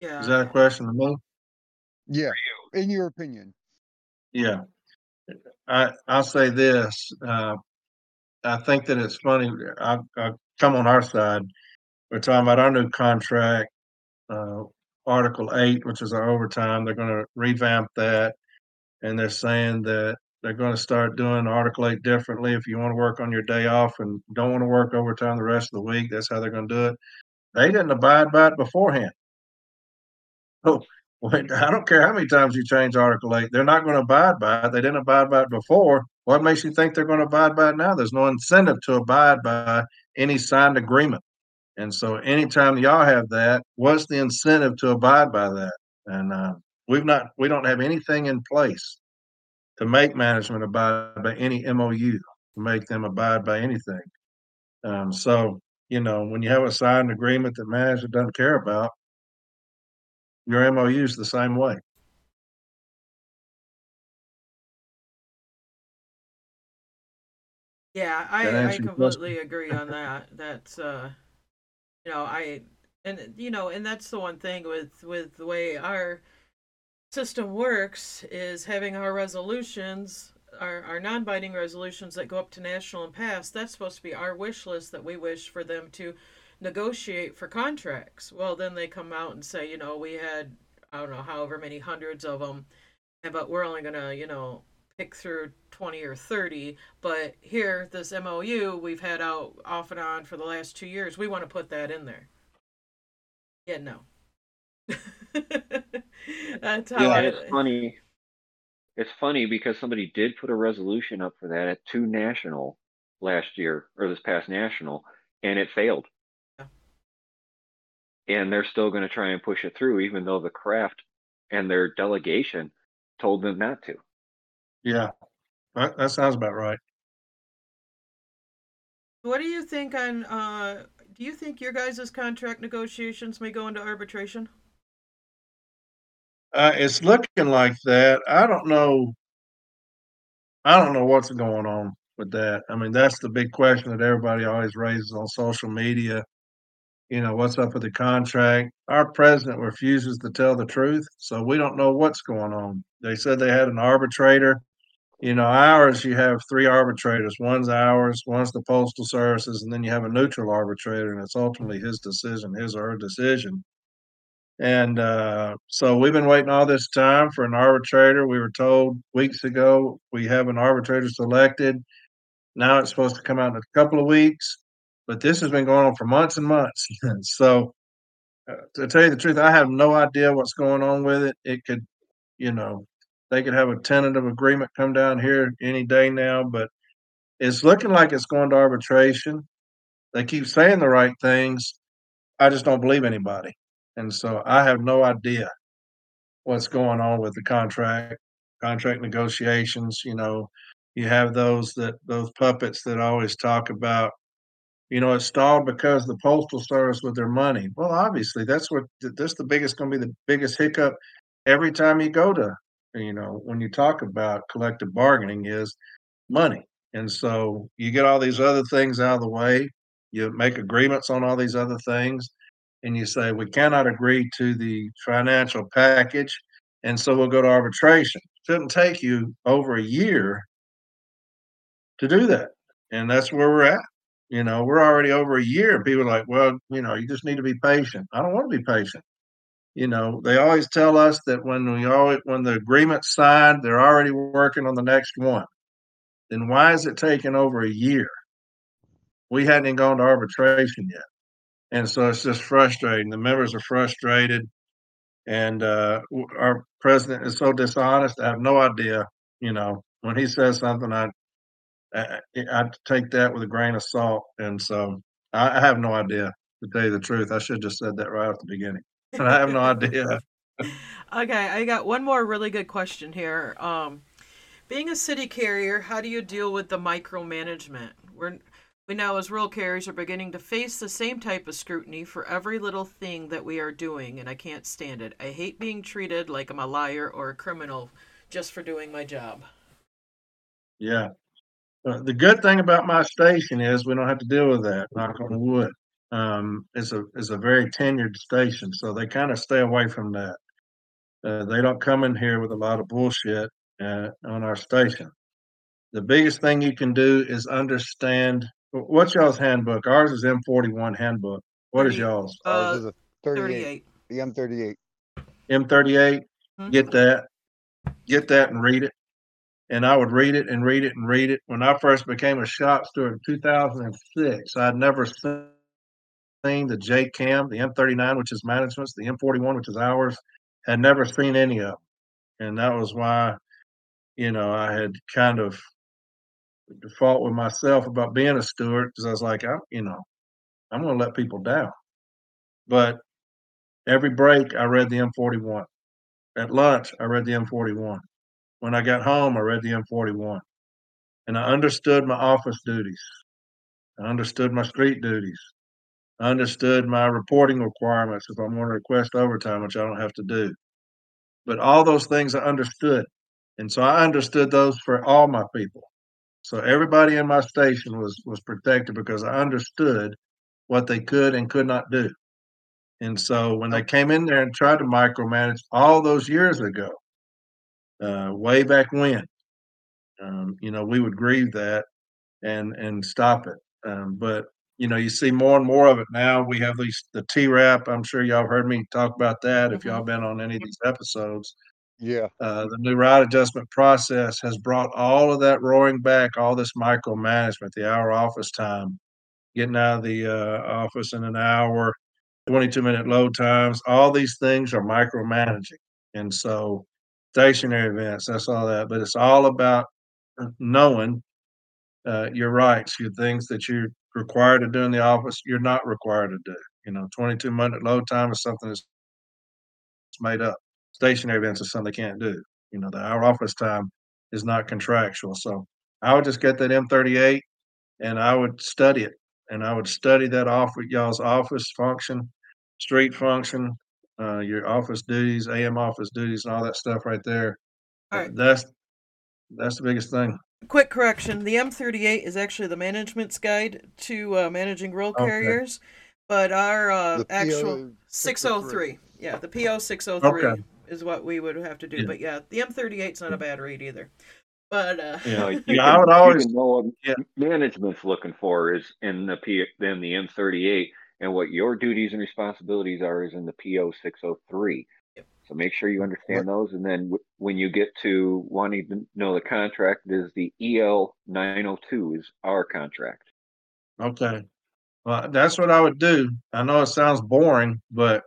Speaker 2: Yeah.
Speaker 3: Is that a question to me?
Speaker 4: Yeah, in your opinion.
Speaker 3: Yeah. I, I'll say this, uh, I think that it's funny, I, I come on our side. We're talking about our new contract, uh, Article eight, which is our overtime. They're gonna revamp that. And they're saying that they're gonna start doing Article eight differently. If you wanna work on your day off and don't wanna work overtime the rest of the week, that's how they're gonna do it. They didn't abide by it beforehand. So, I don't care how many times you change Article eight, they're not gonna abide by it. They didn't abide by it before. What makes you think they're gonna abide by it now? There's no incentive to abide by any signed agreement. And so anytime y'all have that, what's the incentive to abide by that? And, uh, we've not, we don't have anything in place to make management abide by any MOU, to make them abide by anything. Um, so, you know, when you have a signed agreement that management doesn't care about, your MOU is the same way.
Speaker 2: Yeah, I, I
Speaker 3: question?
Speaker 2: completely agree on that. That's uh you know, I and you know, and that's the one thing with with the way our system works is having our resolutions our, our non-binding resolutions that go up to national and pass that's supposed to be our wish list that we wish for them to negotiate for contracts. Well then they come out and say you know we had i don't know however many hundreds of them but we're only gonna you know pick through 20 or 30 but here this mou we've had out off and on for the last two years. We want to put that in there. Yeah no. That's how
Speaker 3: Yeah,
Speaker 1: it's funny. It's funny because somebody did put a resolution up for that at two national last year or this past national, and it failed.
Speaker 2: Yeah.
Speaker 1: And they're still going to try and push it through, even though the craft and their delegation told them not to.
Speaker 3: Yeah, that, that sounds about right.
Speaker 2: What do you think on uh do you think your guys' contract negotiations may go into arbitration?
Speaker 3: Uh, it's looking like that. I don't know. I don't know what's going on with that. I mean, that's the big question that everybody always raises on social media. You know, what's up with the contract? Our president refuses to tell the truth, so we don't know what's going on. They said they had an arbitrator. You know, ours, you have three arbitrators. One's ours, one's the postal services, and then you have a neutral arbitrator, and it's ultimately his decision, his or her decision. And uh, so we've been waiting all this time for an arbitrator. We were told weeks ago we have an arbitrator selected. Now it's supposed to come out in a couple of weeks, but this has been going on for months and months. so, uh, to tell you the truth, I have no idea what's going on with it. It could, you know, they could have a tentative agreement come down here any day now, but it's looking like it's going to arbitration. They keep saying the right things. I just don't believe anybody. And so I have no idea what's going on with the contract, contract negotiations. You know, you have those that those puppets that always talk about, you know, it stalled because the postal service with their money. Well, obviously that's what that's the biggest going to be the biggest hiccup every time you go to, you know, when you talk about collective bargaining is money. And so you get all these other things out of the way, you make agreements on all these other things and you say, we cannot agree to the financial package, and so we'll go to arbitration. Shouldn't take you over a year to do that. And that's where we're at. You know, we're already over a year, people are like, well, you know, you just need to be patient. I don't want to be patient. You know, they always tell us that when we always when the agreement's signed, they're already working on the next one. Then why is it taking over a year? We hadn't even gone to arbitration yet and so it's just frustrating. The members are frustrated, and uh, our president is so dishonest. I have no idea. You know, when he says something, I I, I take that with a grain of salt, and so I, I have no idea. To tell you the truth, I should have just said that right off the beginning. But I have no idea.
Speaker 2: Okay, I got one more really good question here. Um, being a city carrier, how do you deal with the micromanagement? We're we now, as rural carriers, are beginning to face the same type of scrutiny for every little thing that we are doing, and I can't stand it. I hate being treated like I'm a liar or a criminal just for doing my job.
Speaker 3: Yeah. Uh, the good thing about my station is we don't have to deal with that. Knock on wood. Um, it's a it's a very tenured station, so they kind of stay away from that. Uh, they don't come in here with a lot of bullshit uh, on our station. The biggest thing you can do is understand what's y'all's handbook. Ours is M41 handbook. What is y'all's?
Speaker 2: Uh,
Speaker 4: Ours is a thirty-eight,
Speaker 2: 38.
Speaker 4: the M thirty-eight.
Speaker 3: M38.
Speaker 2: Mhm.
Speaker 3: Get that. Get that and read it. And I would read it and read it and read it. When I first became a shop steward in 2006, I'd never seen the JCAM, the M39, which is management's, the M41, which is ours. Had never seen any of them. And that was why, you know, I had kind of fought with myself about being a steward because I was like, I'm, you know, I'm going to let people down. But every break, I read the M41. At lunch, I read the M41. When I got home, I read the M41. And I understood my office duties. I understood my street duties. I understood my reporting requirements if I'm going to request overtime, which I don't have to do. But all those things I understood. And so I understood those for all my people. So everybody in my station was was protected because I understood what they could and could not do. And so when they came in there and tried to micromanage all those years ago, uh, way back when, um, you know, we would grieve that and and stop it. Um, but you know, you see more and more of it now. We have these the T wrap. I'm sure y'all heard me talk about that. If y'all been on any of these episodes,
Speaker 4: Yeah,
Speaker 3: uh, the new route adjustment process has brought all of that roaring back, all this micromanagement, the hour office time, getting out of the uh, office in an hour, 22 minute load times, all these things are micromanaging. And so, stationary events, that's all that. But it's all about knowing uh, your rights, your things that you're required to do in the office, you're not required to do. You know, 22 minute load time is something that's made up. Stationary events is something they can't do. You know, the hour office time is not contractual. So I would just get that M38 and I would study it. And I would study that off with y'all's office function, street function, uh, your office duties, AM office duties, and all that stuff right there.
Speaker 2: All right.
Speaker 3: That's that's the biggest thing.
Speaker 2: Quick correction: the M38 is actually the management's guide to uh, managing roll
Speaker 3: Okay.
Speaker 2: carriers, but our uh, actual 603, yeah, the PO 603
Speaker 3: Okay.
Speaker 2: is what we would have to do.
Speaker 3: Yeah.
Speaker 2: But yeah, the M38 is not a bad read either. But uh,
Speaker 3: Yeah.
Speaker 1: No, you
Speaker 3: Yeah,
Speaker 1: can-
Speaker 3: I would always-
Speaker 1: can know what
Speaker 3: yeah.
Speaker 1: management's looking for is in the P then the M38, and what your duties and responsibilities are is in the PO 603.
Speaker 2: Yep.
Speaker 1: So make sure you understand those, and then w- when you get to wanting to know the contract, is the EL 902 is our contract.
Speaker 3: Okay. Well, that's what I would do. I know it sounds boring, but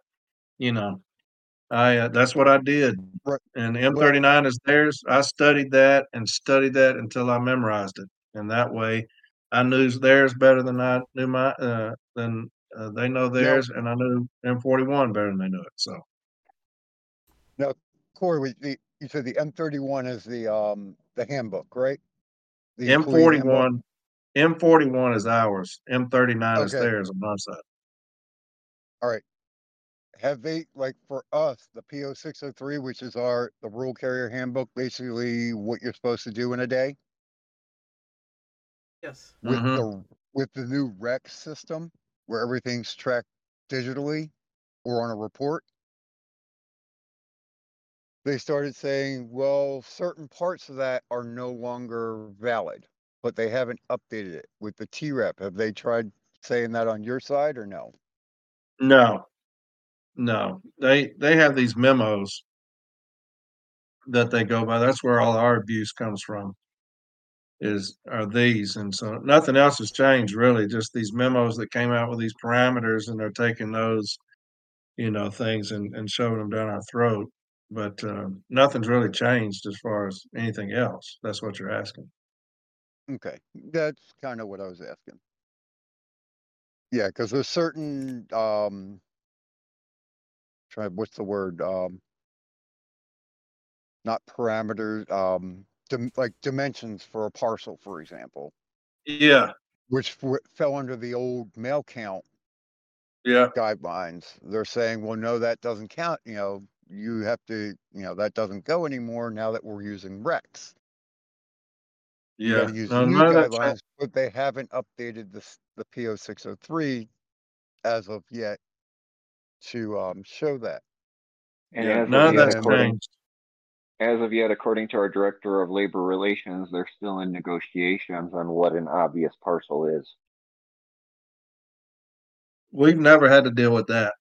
Speaker 3: you know, I uh, that's what I did.
Speaker 4: Right.
Speaker 3: And the M39 is theirs. I studied that and studied that until I memorized it. And that way I knew theirs better than I knew my uh than uh, they know theirs and I knew M41 better than they knew it. So now,
Speaker 4: Corey, we- the, you said the M thirty-one is the, um, the handbook, right? The?
Speaker 3: M41 M41 is ours. M39 is theirs on our side. All right.
Speaker 4: Have they, like, for us, the PO six oh three, which is our, the rule carrier handbook, basically what you're supposed to do in a day?
Speaker 2: yes,
Speaker 4: With
Speaker 3: Mhm.
Speaker 4: the, with the new RRECS system, where everything's tracked digitally or on a report? They started saying, well, certain parts of that are no longer valid, but they haven't updated it with the T-rep. Have they tried saying that on your side or no?
Speaker 3: No, no, they they have these memos that they go by. That's where all our abuse comes from. Is are these, and so nothing else has changed really. Just these memos that came out with these parameters, and they're taking those, you know, things and and shoving them down our throat. But um, nothing's really changed as far as anything else. That's what you're asking.
Speaker 4: Okay, that's kind of what I was asking. Yeah, because there's certain, um, try, what's the word, um, not parameters, um, dim- like dimensions for a parcel, for example,
Speaker 3: Yeah,
Speaker 4: which f- fell under the old mail count
Speaker 3: yeah,
Speaker 4: guidelines. They're saying, well, no, that doesn't count, you know, you have to, you know, that doesn't go anymore now that we're using RRECS.
Speaker 3: Yeah,
Speaker 4: gotta use
Speaker 3: no,
Speaker 4: new
Speaker 3: none of
Speaker 4: guidelines, but they haven't updated this, the PO six oh three as of yet to, um, show that.
Speaker 1: And
Speaker 3: yeah, none
Speaker 1: of
Speaker 3: of that's
Speaker 1: according,
Speaker 3: changed.
Speaker 1: As of yet, according to our director of labor relations, they're still in negotiations on what an obvious parcel is.
Speaker 3: We've never had to deal with that.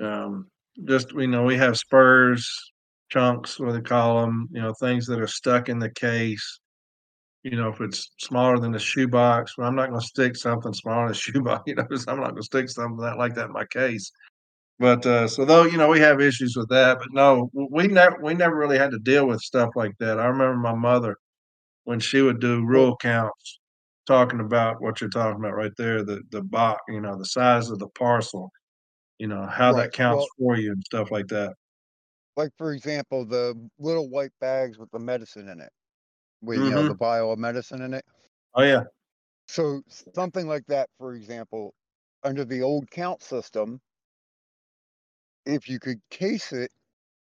Speaker 3: Um, just, you know, we have spurs, chunks, what they call them, you know, things that are stuck in the case. You know, if it's smaller than a shoebox, well, I'm not gonna stick something smaller than a shoebox, you know, I'm not gonna stick something that like that in my case. But, uh, so though, you know, we have issues with that, but no, we never, we never really had to deal with stuff like that. I remember my mother, when she would do rule counts, talking about what you're talking about right there, the, the box, you know, the size of the parcel, you know, how
Speaker 4: Right,
Speaker 3: that counts
Speaker 4: well-
Speaker 3: for you and stuff like that.
Speaker 4: Like, for example, the little white bags with the medicine in it. With, you know, the vial of medicine in it.
Speaker 3: Oh, yeah.
Speaker 4: So something like that, for example, under the old count system, if you could case it,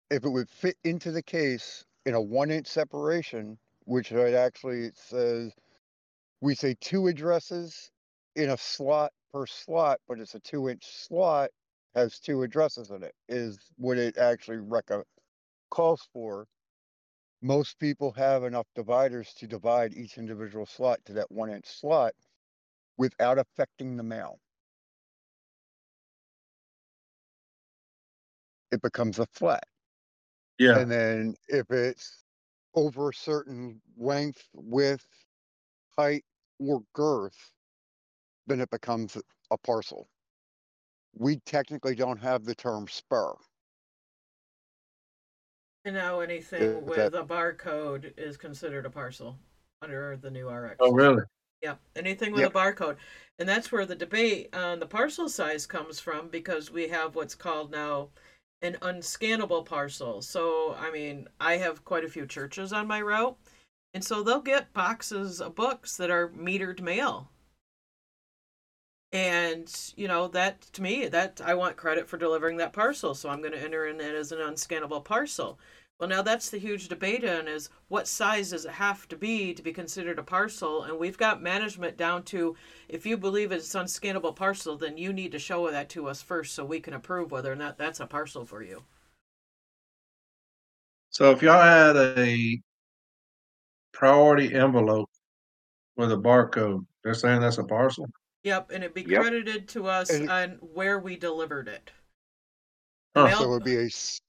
Speaker 4: if it would fit into the case in a one inch separation, which it actually says, we say two addresses in a slot per slot, but it's a two inch slot, has two addresses in it, is what it actually reco- calls for. Most people have enough dividers to divide each individual slot to that one inch slot without affecting the mail. It becomes a flat.
Speaker 3: Yeah.
Speaker 4: And then if it's over a certain length, width, height, or girth, then it becomes a parcel. We technically don't have the term spur.
Speaker 2: And now anything
Speaker 4: Is
Speaker 2: with
Speaker 4: that-
Speaker 2: a barcode is considered a parcel under the new RRECS.
Speaker 3: Oh, really?
Speaker 2: Yep, anything with
Speaker 4: Yep.
Speaker 2: a barcode. And that's where the debate on the parcel size comes from because we have what's called now an unscannable parcel. So, I mean, I have quite a few churches on my route. And so they'll get boxes of books that are metered mail. And, you know, that to me, that I want credit for delivering that parcel. So I'm going to enter in it as an unscannable parcel. Well, now that's the huge debate on is what size does it have to be to be considered a parcel? And we've got management down to if you believe it's unscannable parcel, then you need to show that to us first so we can approve whether or not that's a parcel for you.
Speaker 3: So if y'all had a priority envelope with a barcode, they're saying that's a parcel?
Speaker 2: Yep, and it'd be
Speaker 1: Yep.
Speaker 2: credited to us
Speaker 4: And
Speaker 2: on where we delivered it.
Speaker 3: Huh.
Speaker 4: So it would be a s-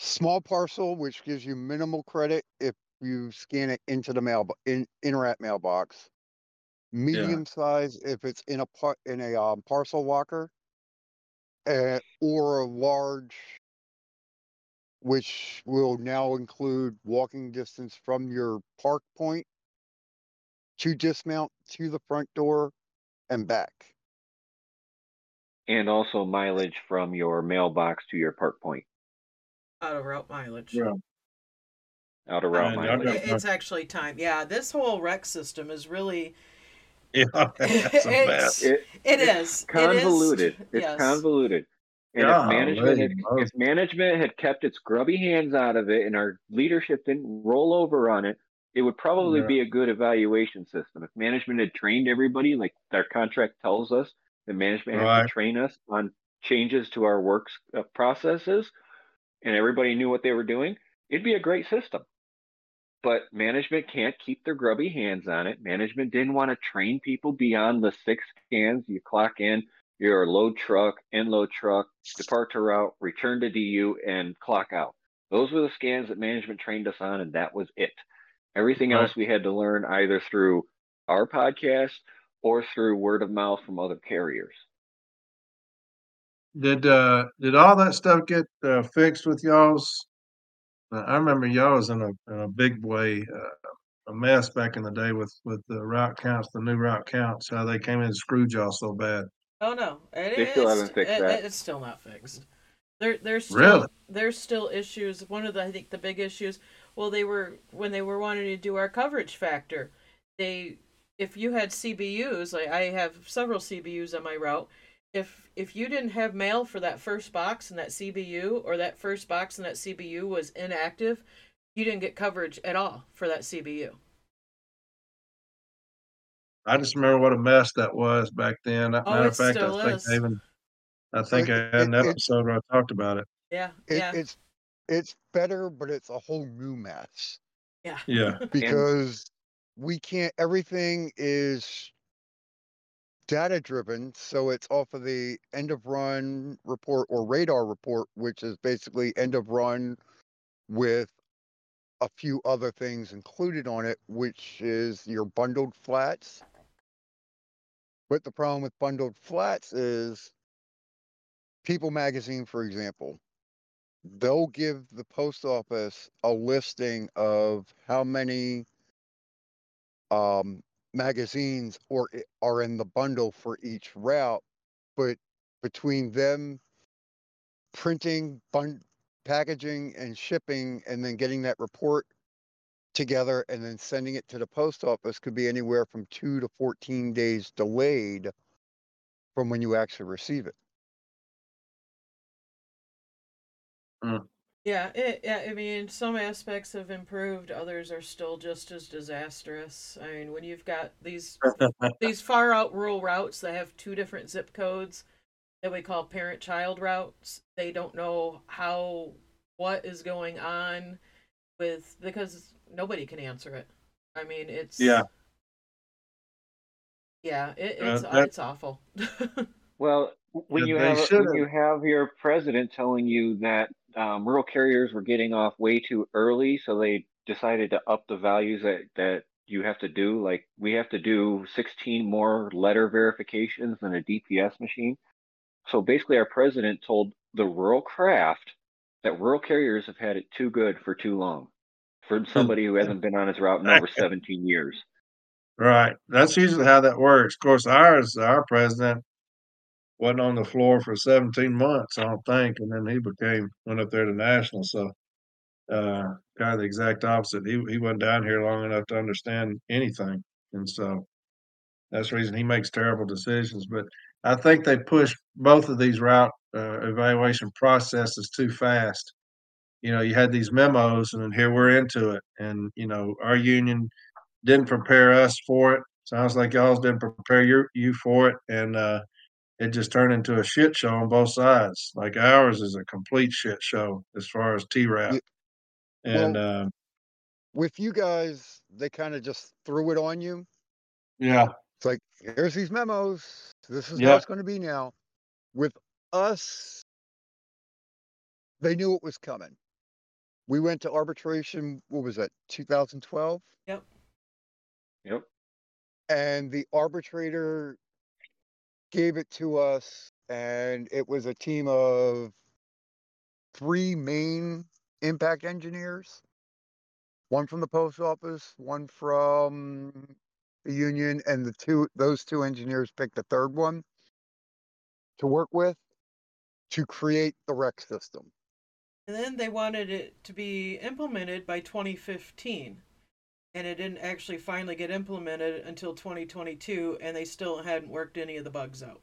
Speaker 4: small parcel, which gives you minimal credit if you scan it into the mail, in, Interact mailbox. Medium size if it's in a par, in a, um, parcel locker. Uh, or a large, which will now include walking distance from your park point to dismount to the front door and back.
Speaker 1: And also mileage from your mailbox to your park point,
Speaker 2: out of route mileage.
Speaker 3: Yeah.
Speaker 1: out of route
Speaker 3: And
Speaker 1: mileage.
Speaker 3: got-
Speaker 2: It- It's actually time. Yeah, this whole RRECS system is really
Speaker 3: Yeah, that's a
Speaker 2: it's,
Speaker 1: It-
Speaker 2: it
Speaker 1: it's
Speaker 2: is. It is-
Speaker 1: convoluted. It's
Speaker 2: yes.
Speaker 1: convoluted. And if
Speaker 3: Golly,
Speaker 1: management had, if management had kept its grubby hands out of it and our leadership didn't roll over on it, it would probably
Speaker 3: Yeah.
Speaker 1: be a good evaluation system. If management had trained everybody, like their contract tells us, that management has
Speaker 3: Right.
Speaker 1: to train us on changes to our works uh, processes, and everybody knew what they were doing, it'd be a great system. But management can't keep their grubby hands on it. Management didn't want to train people beyond the six scans. You clock in, your load truck, end load truck, departure route, return to DU, and clock out. Those were the scans that management trained us on, and that was it. Everything else we had to learn either through our podcast or through word of mouth from other carriers.
Speaker 3: Did uh did all that stuff get uh, fixed with y'all's? Uh, I remember y'all was in a in a big way uh, a mess back in the day with with the route counts, the new route counts, how they came in and screwed y'all so bad.
Speaker 2: Oh no, it,
Speaker 1: They still
Speaker 2: it's-
Speaker 1: haven't fixed
Speaker 2: it-
Speaker 1: that.
Speaker 2: It's still not fixed. There, there's still,
Speaker 3: Really?
Speaker 2: there's still issues. One of the I think the big issues. Well, they were when they were wanting to do our coverage factor. They, if you had CBUs, like I have several CBUs on my route. If if you didn't have mail for that first box and that CBU, or that first box and that CBU was inactive, you didn't get coverage at all for that CBU.
Speaker 3: I just remember what a mess that was back then.
Speaker 2: Oh,
Speaker 3: Matter
Speaker 2: it
Speaker 3: of fact,
Speaker 2: still
Speaker 3: I think
Speaker 2: is.
Speaker 3: I even, I think
Speaker 4: it-
Speaker 3: I had an
Speaker 4: it- it-
Speaker 3: episode where I talked about it.
Speaker 2: Yeah,
Speaker 4: It,
Speaker 2: yeah,
Speaker 4: It's, it's better, but it's a whole new mess
Speaker 2: yeah.
Speaker 3: Yeah.
Speaker 4: because we can't, everything is data driven. So it's off of the end of run report or radar report, which is basically end of run with a few other things included on it, which is your bundled flats. But the problem with bundled flats is People Magazine, for example, they'll give the post office a listing of how many um, magazines or are in the bundle for each route, but between them printing, bun- packaging, and shipping, and then getting that report together and then sending it to the post office could be anywhere from two to 14 days delayed from when you actually receive it. Mm.
Speaker 2: Yeah, it, yeah, I mean, some aspects have improved, others are still just as disastrous. I mean, when you've got these these far out rural routes that have two different zip codes that we call parent-child routes, they don't know how what is going on with because nobody can answer it. I mean, it's
Speaker 3: Yeah.
Speaker 2: yeah, it,
Speaker 3: Uh,
Speaker 2: it's
Speaker 3: that-
Speaker 2: it's awful.
Speaker 1: Well, when
Speaker 3: Yeah,
Speaker 1: you
Speaker 3: they
Speaker 1: have a-
Speaker 3: should've-
Speaker 1: when you have your president telling you that um, rural carriers were getting off way too early, so they decided to up the values that that you have to do. Like we have to do 16 more letter verifications than a DPS machine. So basically, our president told the rural craft that rural carriers have had it too good for too long. For somebody who hasn't been on his route in over 17 years.
Speaker 3: Right. That's usually how that works. Of course, ours, our president wasn't on the floor for 17 months, I don't think. And then he became, went up there to national. So, uh, kind of the exact opposite. He, he wasn't down here long enough to understand anything. And so that's the reason he makes terrible decisions. But I think they pushed both of these route uh, evaluation processes too fast. You know, you had these memos and here we're into it. And, you know, our union didn't prepare us for it. Sounds like y'all's didn't prepare your, you for it. And, uh, it just turned into a shit show on both sides. Like ours is a complete shit show as far as T route. And, um,
Speaker 4: With you guys, they kind of just threw it on you.
Speaker 3: yeah,
Speaker 4: It's like, here's these memos. This is how
Speaker 3: Yeah.
Speaker 4: it's going to be now. With us, they knew it was coming. We went to arbitration, what was that, 2012?
Speaker 2: yep.
Speaker 1: Yep.
Speaker 4: And the arbitrator gave it to us, and it was a team of three main impact engineers one from the post office, one from the union, and the two those two engineers picked the third one to work with to create the RRECS system.
Speaker 2: And then they wanted it to be implemented by 2015. And it didn't actually finally get implemented until 2022, and they still hadn't worked any of the bugs out.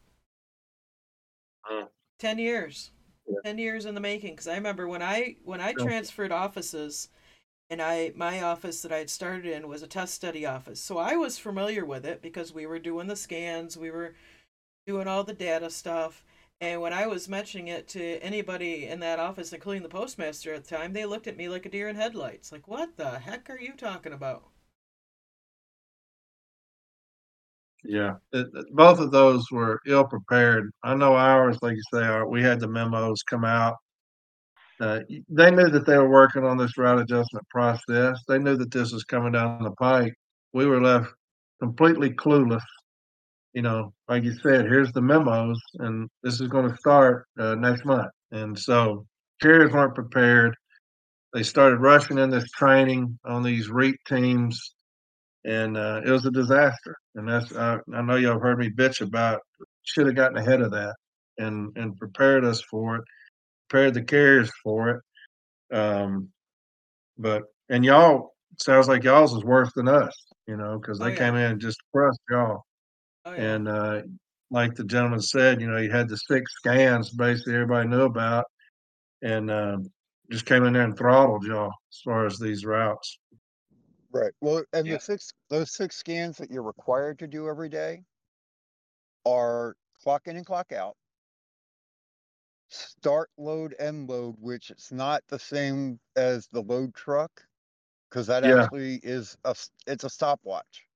Speaker 3: Hmm.
Speaker 2: 10 years.
Speaker 3: Yeah.
Speaker 2: 10 years in the making. Because I remember when I when I transferred offices, and I my office that I had started in was a test study office. So I was familiar with it because we were doing the scans, we were doing all the data stuff. And when I was mentioning it to anybody in that office, including the postmaster at the time, they looked at me like a deer in headlights. Like, what the heck are you talking about?
Speaker 3: yeah. It, it- both of those were ill prepared. I know ours, like you say, are, we had the memos come out. Uh, they knew that they were working on this route adjustment process. They knew that this was coming down the pike. We were left completely clueless. You know, like you said, here's the memos, and this is going to start uh, next month. And so carriers weren't prepared. They started rushing in this training on these REAP teams, and uh, it was a disaster. And that's I, I know y'all heard me bitch about. Should have gotten ahead of that and and prepared us for it, prepared the carriers for it. Um, but and y'all sounds like y'all's is worse than us, you know, because
Speaker 2: Oh,
Speaker 3: they
Speaker 2: yeah.
Speaker 3: came in and just crushed y'all.
Speaker 2: Oh, yeah.
Speaker 3: And uh, like the gentleman said, you know, he had the six scans basically everybody knew about, and um, just came in there and throttled y'all as far as these routes.
Speaker 4: Right. Well, and
Speaker 1: Yeah.
Speaker 4: the six those six scans that you're required to do every day are clock in and clock out, start load end load, which it's not the same as the load truck because that
Speaker 3: Yeah.
Speaker 4: actually is a it's a stopwatch.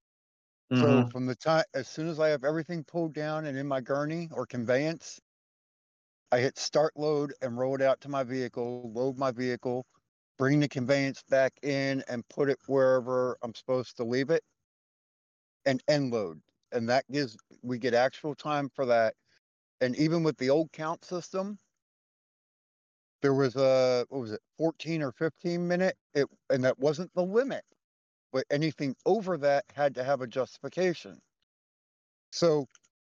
Speaker 4: So
Speaker 3: Mhm.
Speaker 4: from the time as soon as I have everything pulled down and in my gurney or conveyance, I hit start load and roll it out to my vehicle, load my vehicle, bring the conveyance back in and put it wherever I'm supposed to leave it and end load. And that gives we get actual time for that. And even with the old count system, there was a what was it, 14 or 15 minute, it and that wasn't the limit. But anything over that had to have a justification. So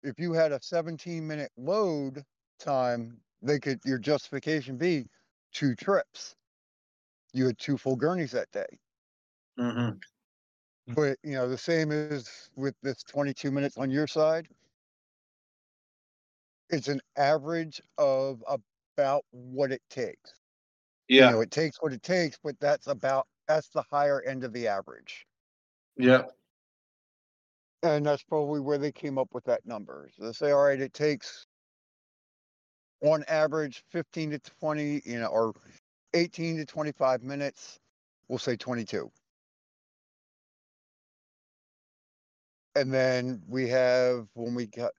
Speaker 4: if you had a 17 minute load time, they could your justification be two trips. You had two full gurneys that day.
Speaker 3: Mhm.
Speaker 4: But you know, the same is with this 22 minutes on your side. It's an average of about what it takes. You
Speaker 3: Yeah.
Speaker 4: know, it takes what it takes, but that's about that's the higher end of the average.
Speaker 3: Yeah.
Speaker 4: And that's probably where they came up with that number. So they say, all right, it takes on average 15 to 20, you know, or 18 to 25 minutes. We'll say 22. And then we have when we got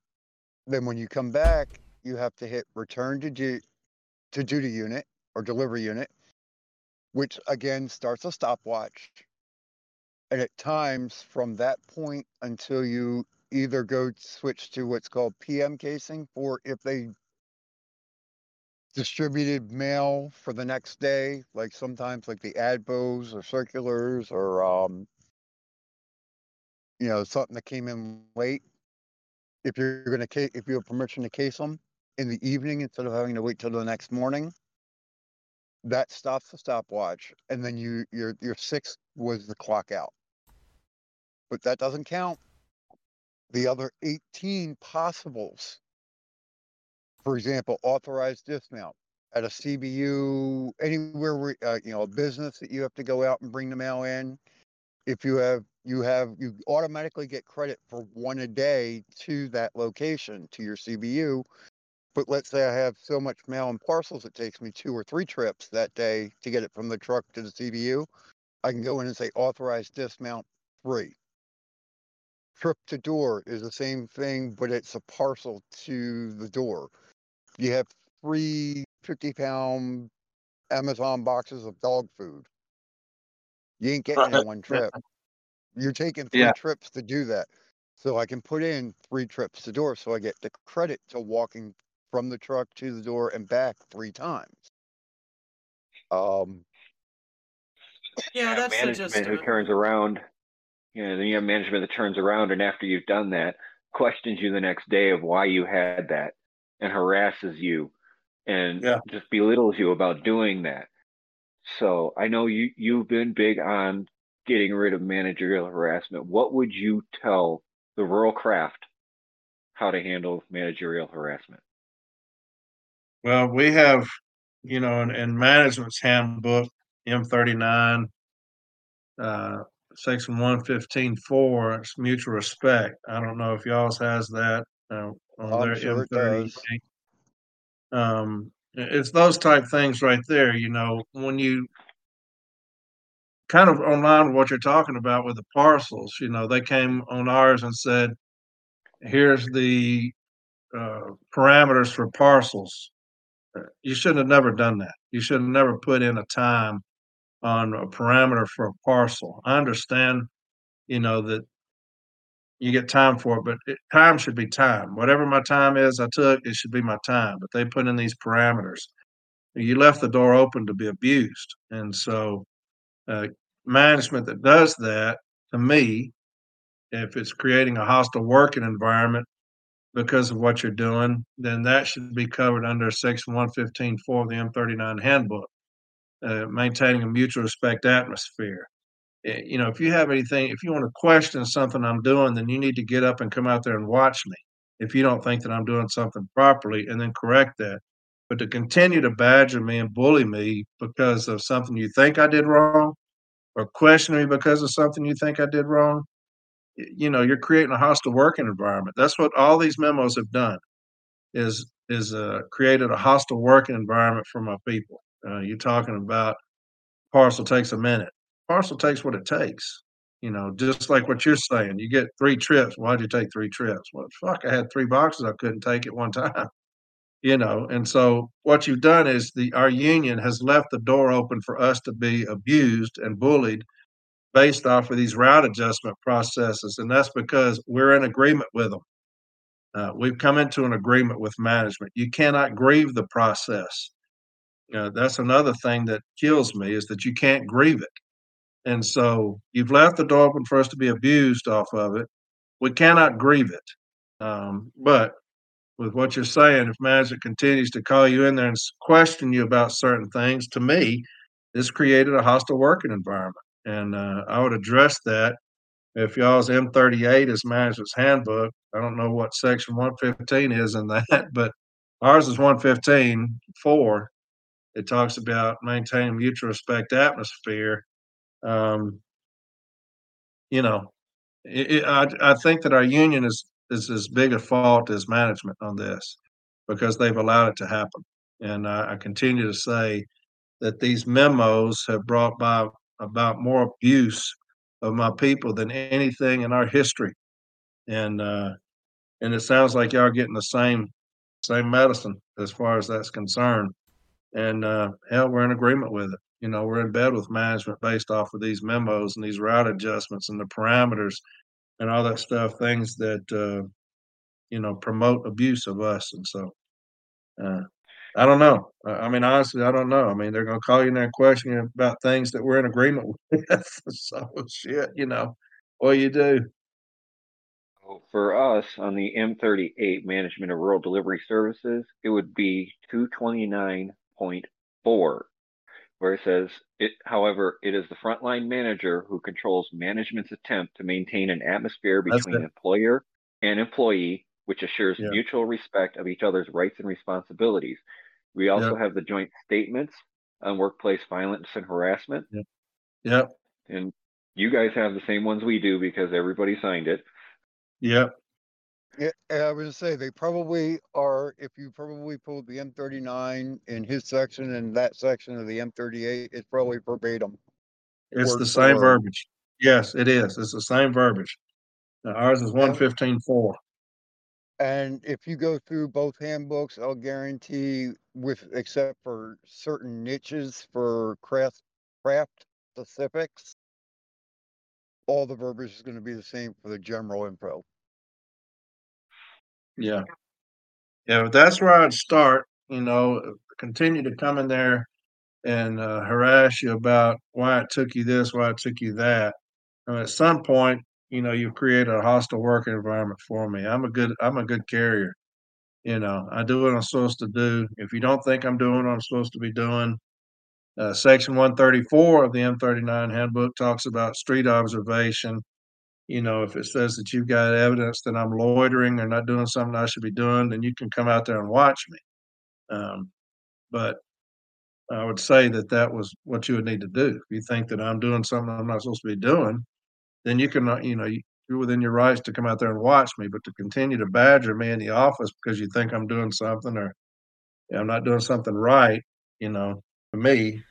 Speaker 4: then when you come back, you have to hit return to du- to duty unit or delivery unit, which again starts a stopwatch. And at times from that point until you either go switch to what's called PM casing for if they distributed mail for the next day, like sometimes like the advos or circulars or um you know something that came in late. If you're gonna if you have permission to case them in the evening instead of having to wait till the next morning, that stops the stopwatch, and then you your your six was the clock out. But that doesn't count the other 18 possibles. For example, authorized dismount at a CBU, anywhere where uh, you know a business that you have to go out and bring the mail in. If you have you have you automatically get credit for one a day to that location to your CBU. But let's say I have so much mail and parcels, it takes me two or three trips that day to get it from the truck to the CBU. I can go in and say authorized dismount three. Trip to door is the same thing, but it's a parcel to the door. You have three 50 pound Amazon boxes of dog food. You ain't getting it in one trip. You're taking three
Speaker 3: Yeah.
Speaker 4: trips to do that. So I can put in three trips to door. So I get the credit to walking from the truck to the door and back three times. Um,
Speaker 2: Yeah,
Speaker 1: have
Speaker 2: that's the gist
Speaker 1: management who turns around. You know, then you have management that turns around and after you've done that, questions you the next day of why you had that and harasses you and
Speaker 3: Yeah.
Speaker 1: just belittles you about doing that. So I know you you've been big on getting rid of managerial harassment. What would you tell the rural craft how to handle managerial harassment?
Speaker 3: Well, we have, you know, in, in management's handbook, M thirty-nine, uh, section one fifteen four, it's mutual respect. I don't know if y'all's has that, uh, on
Speaker 4: I'm
Speaker 3: their
Speaker 4: sure
Speaker 3: M
Speaker 4: it does.
Speaker 3: thirty. Um, it's those type things right there, you know, when you kind of online with what you're talking about with the parcels, you know, they came on ours and said, here's the, uh, parameters for parcels. Uh, You shouldn't have never done that. You should have never put in a time on a parameter for a parcel. I understand, you know, that you get time for it, but it, time should be time. Whatever my time is, I took, it should be my time. But they put in these parameters. You left the door open to be abused. And so, uh, management that does that, to me, if it's creating a hostile working environment because of what you're doing, then that should be covered under section one fifteen four of the M thirty-nine handbook. Uh, maintaining a mutual respect atmosphere. Eh, you know, if you have anything, if you want to question something I'm doing, then you need to get up and come out there and watch me. If you don't think that I'm doing something properly, and then correct that. But to continue to badger me and bully me because of something you think I did wrong, or question me because of something you think I did wrong, you know, you're creating a hostile working environment. That's what all these memos have done is is uh, created a hostile working environment for my people. Uh, you're talking about parcel takes a minute. Parcel takes what it takes. You know, just like what you're saying. You get three trips. Why'd you take three trips? Well, fuck, I had three boxes I couldn't take at one time. You know, and so what you've done is the our union has left the door open for us to be abused and bullied based off of these route adjustment processes, and that's because we're in agreement with them. Uh, we've come into an agreement with management. You cannot grieve the process. Uh, that's another thing that kills me is that you can't grieve it. And so you've left the door open for us to be abused off of it. We cannot grieve it. Um, but with what you're saying, if management continues to call you in there and question you about certain things, to me, this created a hostile working environment. And uh, I would address that if y'all's M38 is management's handbook, I don't know what section 115 is in that, but ours is 115 4. It talks about maintaining mutual respect atmosphere. Um, you know, it, it, I, I think that our union is is as big a fault as management on this because they've allowed it to happen. And I, I continue to say that these memos have brought by about more abuse of my people than anything in our history. And uh, and it sounds like y'all getting the same same medicine as far as that's concerned. And uh, hell, we're in agreement with it. You know, we're in bed with management based off of these memos and these route adjustments and the parameters and all that stuff, things that uh, you know promote abuse of us. And so, uh, I don't know. I mean, honestly, I don't know. I mean, they're going to call you in there and question you about things that we're in agreement with. so shit, you know, what you do.
Speaker 1: Oh, for us on the M38 Management of Rural Delivery Services, it would be 229.4, where it says, it, however, it is the frontline manager who controls management's attempt to maintain an atmosphere between employer and employee, which assures yeah. mutual respect of each other's rights and responsibilities. We also yep. have the joint statements on workplace violence and harassment.
Speaker 3: Yep. yep.
Speaker 1: And you guys have the same ones we do because everybody signed it.
Speaker 3: Yep.
Speaker 4: Yeah, I was to say they probably are. If you probably pulled the M39 in his section and that section of the M38, it's probably verbatim.
Speaker 3: It's the same verbiage. Yes, it is. It's the same verbiage. Now, ours is one fifteen four.
Speaker 4: And if you go through both handbooks, I'll guarantee with, except for certain niches for craft, craft specifics, all the verbiage is gonna be the same for the general info.
Speaker 3: Yeah. Yeah, that's where I'd start, you know, continue to come in there and uh, harass you about why it took you this, why it took you that. And at some point, you know, you've created a hostile work environment for me. I'm a good I'm a good carrier. You know, I do what I'm supposed to do. If you don't think I'm doing what I'm supposed to be doing, uh, section 134 of the M39 handbook talks about street observation. You know, if it says that you've got evidence that I'm loitering or not doing something I should be doing, then you can come out there and watch me. Um, but I would say that that was what you would need to do. If you think that I'm doing something I'm not supposed to be doing, then you can, uh, you know, you're within your rights to come out there and watch me. But to continue to badger me in the office because you think I'm doing something or you I'm not doing something right, you know, to me,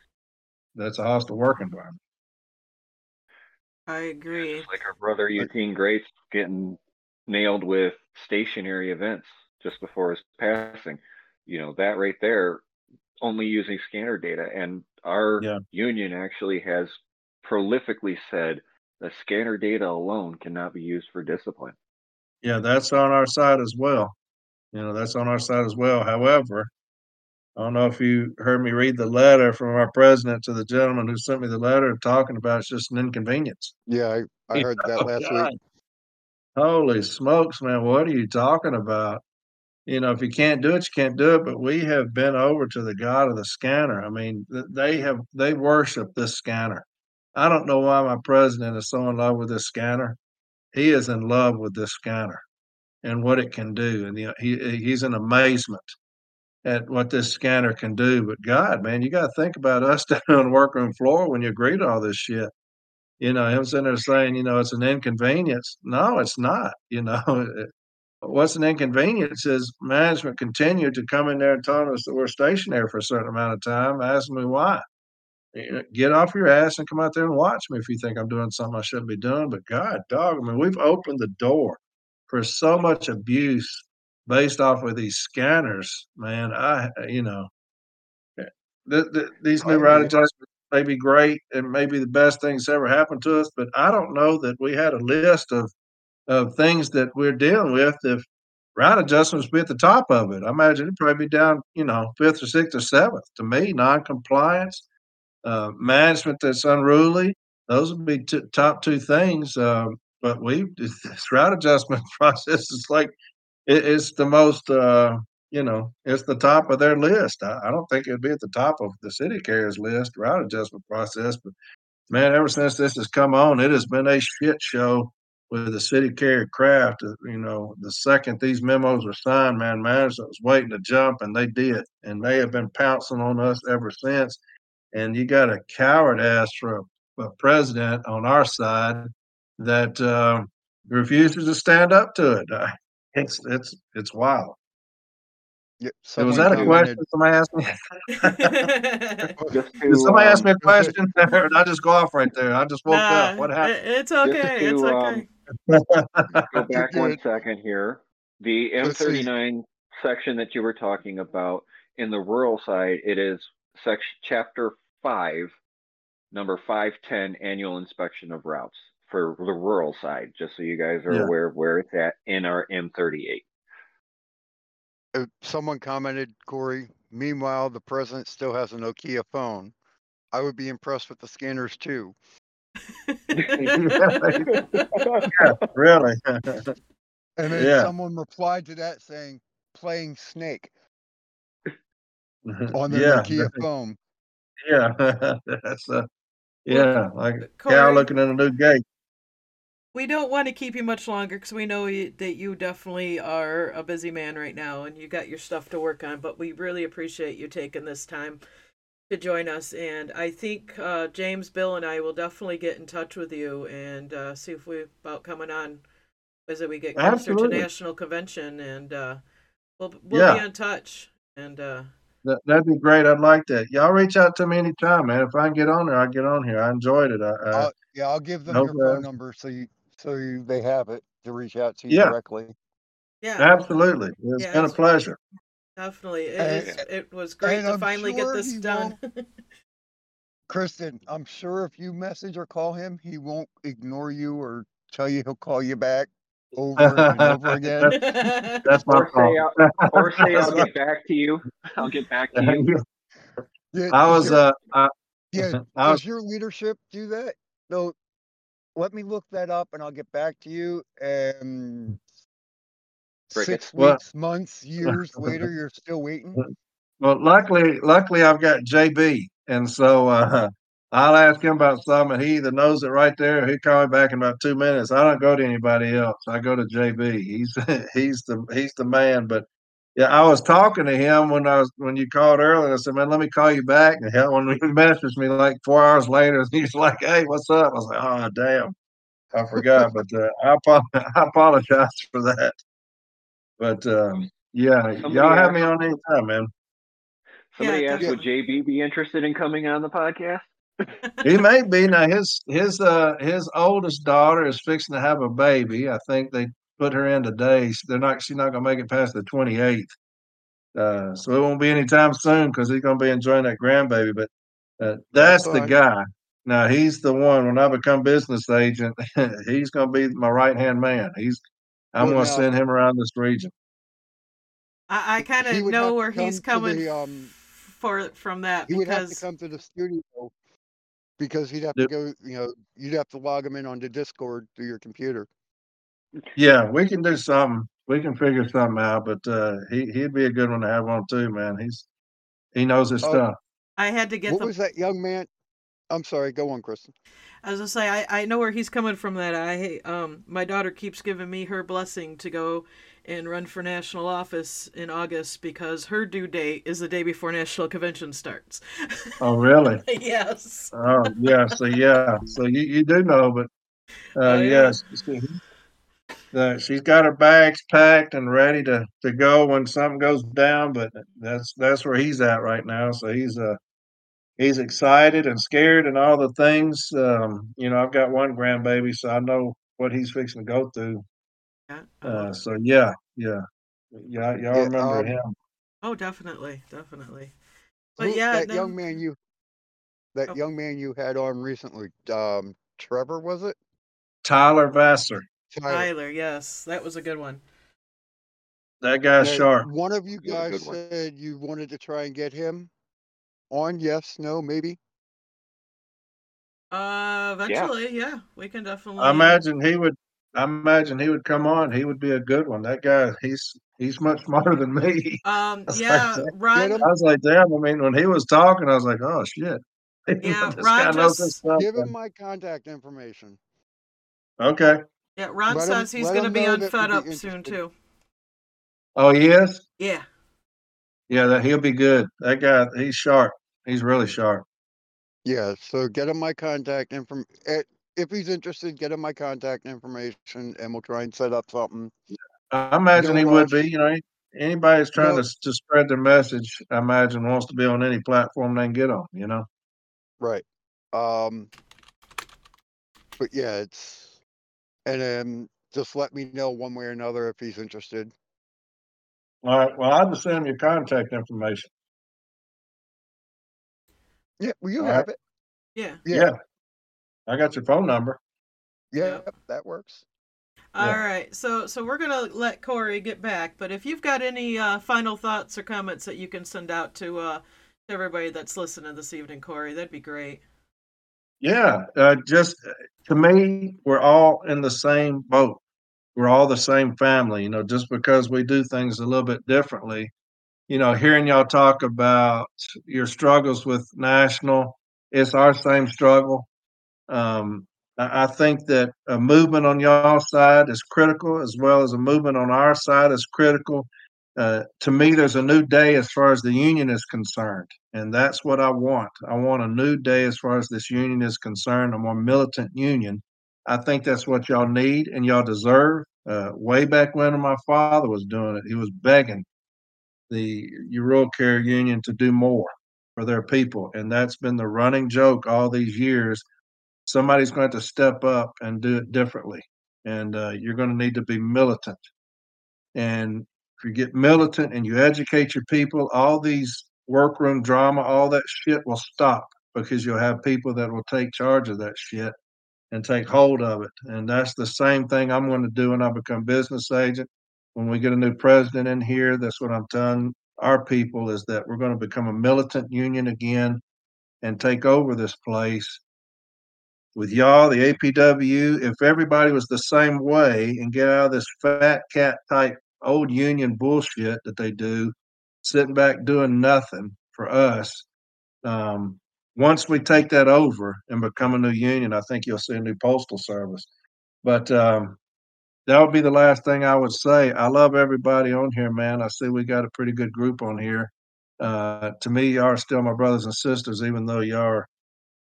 Speaker 3: that's a hostile work environment.
Speaker 2: I agree.
Speaker 1: like our brother Eugene Grace getting nailed with stationary events just before his passing. You know, that right there, only using scanner data. And our yeah. union actually has prolifically said the scanner data alone cannot be used for discipline.
Speaker 3: Yeah, that's on our side as well. You know, that's on our side as well. However, I don't know if you heard me read the letter from our president to the gentleman who sent me the letter talking about it's just an inconvenience.
Speaker 4: Yeah, I, I heard that oh, last God. week.
Speaker 3: Holy smokes, man, what are you talking about? You know, if you can't do it, you can't do it. But we have been over to the God of the scanner. I mean, they have they worship this scanner. I don't know why my president is so in love with this scanner. He is in love with this scanner and what it can do, and he he's in amazement at what this scanner can do. But God, man, you got to think about us down on the workroom floor when you agree to all this shit. you know, him sitting there saying, you know, it's an inconvenience. No, it's not. You know, what's an inconvenience is management continued to come in there and tell us that we're stationary for a certain amount of time, asking me why. Get off your ass and come out there and watch me if you think I'm doing something I shouldn't be doing. But God, dog, I mean, we've opened the door for so much abuse based off of these scanners, man. I, you know, eh, the, the, these new route adjustments may be great and maybe the best things ever happened to us, but I don't know that we had a list of of things that we're dealing with if route adjustments be at the top of it. I imagine it'd probably be down, you know, fifth or sixth or seventh. To me, non-compliance, uh, management that's unruly, those would be t- top two things. Uh, but we route adjustment process is like it, it's the most uh, you know, it's the top of their list. I, I don't think it'd be at the top of the city carriers list route adjustment process, but man, ever since this has come on, it has been a shit show with the city carrier craft. Uh, you know, the second these memos were signed, man, management was waiting to jump, and they did, and they have been pouncing on us ever since. And you got a coward ass for a, a president on our side that uh, refuses to stand up to it. It's it's it's wild.
Speaker 4: Yeah,
Speaker 3: So was that a question somebody asked me?
Speaker 1: Just
Speaker 3: Did
Speaker 1: to,
Speaker 3: somebody ask me
Speaker 1: um,
Speaker 3: a question? Or did I just go off right there? I just woke
Speaker 2: Nah,
Speaker 3: up. What happened?
Speaker 2: It's okay.
Speaker 1: to,
Speaker 2: It's okay.
Speaker 1: um, go back one second here. The
Speaker 4: Let's.
Speaker 1: M39 section that you were talking about in the rural side, it is section chapter five, number five ten, annual inspection of routes for the rural side. Just so you guys are
Speaker 3: Yeah.
Speaker 1: aware of where it's at in our M38.
Speaker 4: Uh, Someone commented, Corey, meanwhile, the president still has a Nokia phone. I would be impressed with the scanners too.
Speaker 3: yeah, really.
Speaker 4: And then
Speaker 3: Yeah.
Speaker 4: someone replied to that saying, playing Snake on the
Speaker 3: yeah,
Speaker 4: Nokia phone.
Speaker 3: Yeah. That's uh, yeah, like a cow looking in a new gate.
Speaker 2: we don't want to keep you much longer because we know you, that you definitely are a busy man right now and you got your stuff to work on. But we really appreciate you taking this time to join us. And I think uh, James, Bill, and I will definitely get in touch with you and uh, see if we about coming on as we get closer
Speaker 3: Absolutely.
Speaker 2: to national convention. And uh, we'll we'll
Speaker 3: Yeah.
Speaker 2: be in touch. And uh,
Speaker 3: That, that'd be great. I'd like that. Y'all reach out to me anytime, man. If I can get on there, I'll get on here. I enjoyed it. I, I,
Speaker 4: Uh, yeah, I'll give them
Speaker 3: hope,
Speaker 4: your phone number so you so you they have it to reach out to you
Speaker 3: Yeah.
Speaker 4: directly.
Speaker 2: yeah,
Speaker 3: absolutely. It's
Speaker 2: Yeah,
Speaker 3: been a
Speaker 2: it's-
Speaker 3: pleasure.
Speaker 2: definitely. It,
Speaker 4: And-
Speaker 2: is, it was great to
Speaker 4: I'm
Speaker 2: finally
Speaker 4: sure
Speaker 2: get this done.
Speaker 4: Kristen, I'm sure if you message or call him, he won't ignore you or tell you he'll call you back over and over again.
Speaker 3: That's my
Speaker 1: Or say,
Speaker 3: fault.
Speaker 1: I'll, or say I'll get back to you. I'll get back to you.
Speaker 4: Yeah,
Speaker 3: I was
Speaker 4: your-
Speaker 3: uh, I,
Speaker 4: yeah,
Speaker 3: I was
Speaker 4: does your leadership do that? No, let me look that up and I'll get back to you. And six
Speaker 3: Well-
Speaker 4: weeks, months, years later, you're still waiting.
Speaker 3: Well, luckily, luckily I've got JB, and so uh, I'll ask him about something, he either knows it right there, or he'll call me back in about two minutes. I don't go to anybody else. I go to JB. He's he's the he's the man. But yeah, I was talking to him when I was when you called earlier. I said, "Man, let me call you back." And hell, when he messaged me like four hours later, he's like, "Hey, what's up?" I was like, "Oh, damn, I forgot." but uh, I, I apologize for that. But um, yeah,
Speaker 1: Somebody
Speaker 3: y'all have me on anytime, man.
Speaker 1: Somebody
Speaker 2: Yeah,
Speaker 1: asked, would JB be interested in coming on the podcast?
Speaker 3: He may be now. His his uh his oldest daughter is fixing to have a baby. I think they put her in today. They're not. She's not gonna make it past the twenty eighth. Uh, so it won't be anytime soon because he's gonna be enjoying that grandbaby. But uh, that's,
Speaker 4: That's
Speaker 3: the
Speaker 4: fine.
Speaker 3: guy. Now he's the one. When I become business agent, he's gonna be my right hand man. He's. I'm
Speaker 4: Well,
Speaker 3: gonna
Speaker 4: now-
Speaker 3: send him around this region.
Speaker 2: I, I kind of know where he's coming
Speaker 4: the, um,
Speaker 2: for from that
Speaker 4: He would have to come to the studio because he'd have
Speaker 3: Yep.
Speaker 4: to go, you know, you'd have to log him in onto Discord through your computer.
Speaker 3: Yeah, we can do something. We can figure something out. But uh, he he'd be a good one to have on too, man. He's he knows his
Speaker 4: Oh,
Speaker 3: stuff.
Speaker 2: I had to get
Speaker 4: What
Speaker 2: the.
Speaker 4: was that young man? I'm sorry, go on, Kristen.
Speaker 2: I was gonna say I, I know where he's coming from. That I um my daughter keeps giving me her blessing to go and run for national office in August because her due date is the day before national convention starts.
Speaker 3: Oh, really?
Speaker 2: yes.
Speaker 3: Oh, yeah. So yeah. So you, you do know, but uh,
Speaker 2: Oh, yeah.
Speaker 3: yes, she- uh, she's got her bags packed and ready to to go when something goes down. But that's that's where he's at right now. So he's uh he's excited and scared and all the things. Um, you know, I've got one grandbaby, so I know what he's fixing to go through.
Speaker 2: Yeah.
Speaker 3: Uh, so yeah, yeah, yeah. Y'all
Speaker 4: Yeah,
Speaker 3: remember
Speaker 4: um,
Speaker 3: him?
Speaker 2: oh, definitely, definitely. But
Speaker 4: Who-
Speaker 2: yeah,
Speaker 4: that
Speaker 2: no-
Speaker 4: young man you, that
Speaker 2: Oh.
Speaker 4: young man you had on recently, um, Trevor was it?
Speaker 3: Tyler Vassar.
Speaker 4: Tyler.
Speaker 2: Tyler, yes, that was a good one.
Speaker 3: That guy's
Speaker 4: Now,
Speaker 3: sharp.
Speaker 4: One of you
Speaker 1: He was a
Speaker 4: guys
Speaker 1: good one.
Speaker 4: said you wanted to try and get him on. Yes, no, maybe.
Speaker 2: Uh, eventually, yeah, we can definitely.
Speaker 3: I imagine he would. I imagine he would come on. He would be a good one. That guy, he's he's much smarter than me.
Speaker 2: Um, yeah,
Speaker 3: like that.
Speaker 2: Ron.
Speaker 3: I was like, damn. I mean, when he was talking, I was like, oh shit.
Speaker 2: Yeah,
Speaker 3: this
Speaker 2: Ron
Speaker 3: guy
Speaker 2: just-
Speaker 3: stuff.
Speaker 4: Give him my contact information.
Speaker 3: Okay.
Speaker 2: Yeah, Ron
Speaker 4: Let him-
Speaker 2: says he's going to be
Speaker 4: know
Speaker 2: on Fed Up soon too.
Speaker 3: Oh, he is.
Speaker 2: Yeah.
Speaker 3: Yeah, that he'll be good. That guy, he's sharp. He's really sharp.
Speaker 4: Yeah, so get him my contact inform. If he's interested, get him my contact information, and we'll try and set up something.
Speaker 3: I imagine
Speaker 4: No
Speaker 3: he would be. You know, anybody that's trying
Speaker 4: No-
Speaker 3: to to spread their message, I imagine wants to be on any platform they can get on. You know.
Speaker 4: Right. Um. But yeah, it's and then just let me know one way or another if he's interested.
Speaker 3: All right. Well, I'll just send him your contact information.
Speaker 4: Yeah, well, you
Speaker 3: All right.
Speaker 4: have it.
Speaker 2: Yeah.
Speaker 4: Yeah.
Speaker 3: Yeah. I got your phone number.
Speaker 4: Yeah,
Speaker 2: Yep.
Speaker 4: that works.
Speaker 2: All
Speaker 3: Yeah.
Speaker 2: right. So so we're gonna let Corey get back, but if you've got any uh, final thoughts or comments that you can send out to uh, everybody that's listening this evening, Corey, that'd be great.
Speaker 3: Yeah, uh, just uh, to me, we're all in the same boat. We're all the same family. You know, just because we do things a little bit differently. You know, hearing y'all talk about your struggles with national, it's our same struggle. Um, I, think that a movement on y'all side is critical, as well as a movement on our side is critical. Uh, to me, there's a new day as far as the union is concerned. And that's what I want. I want a new day as far as this union is concerned, a more militant union. I think that's what y'all need and y'all deserve. Uh, way back when my father was doing it, he was begging the rural care union to do more for their people. And that's been the running joke all these years. Somebody's going to step up and do it differently. And uh, you're going to need to be militant. And if you get militant and you educate your people, all these workroom drama, all that shit will stop because you'll have people that will take charge of that shit and take hold of it. And that's the same thing I'm going to do when I become business agent. When we get a new president in here, that's what I'm telling our people is that we're going to become a militant union again and take over this place with y'all, the APW. If everybody was the same way and get out of this fat cat type old union bullshit that they do, sitting back doing nothing for us. Um, once we take that over and become a new union, I think you'll see a new postal service. But um, that would be the last thing I would say. I love everybody on here, man. I see we got a pretty good group on here. Uh, to me, y'all are still my brothers and sisters, even though y'all are,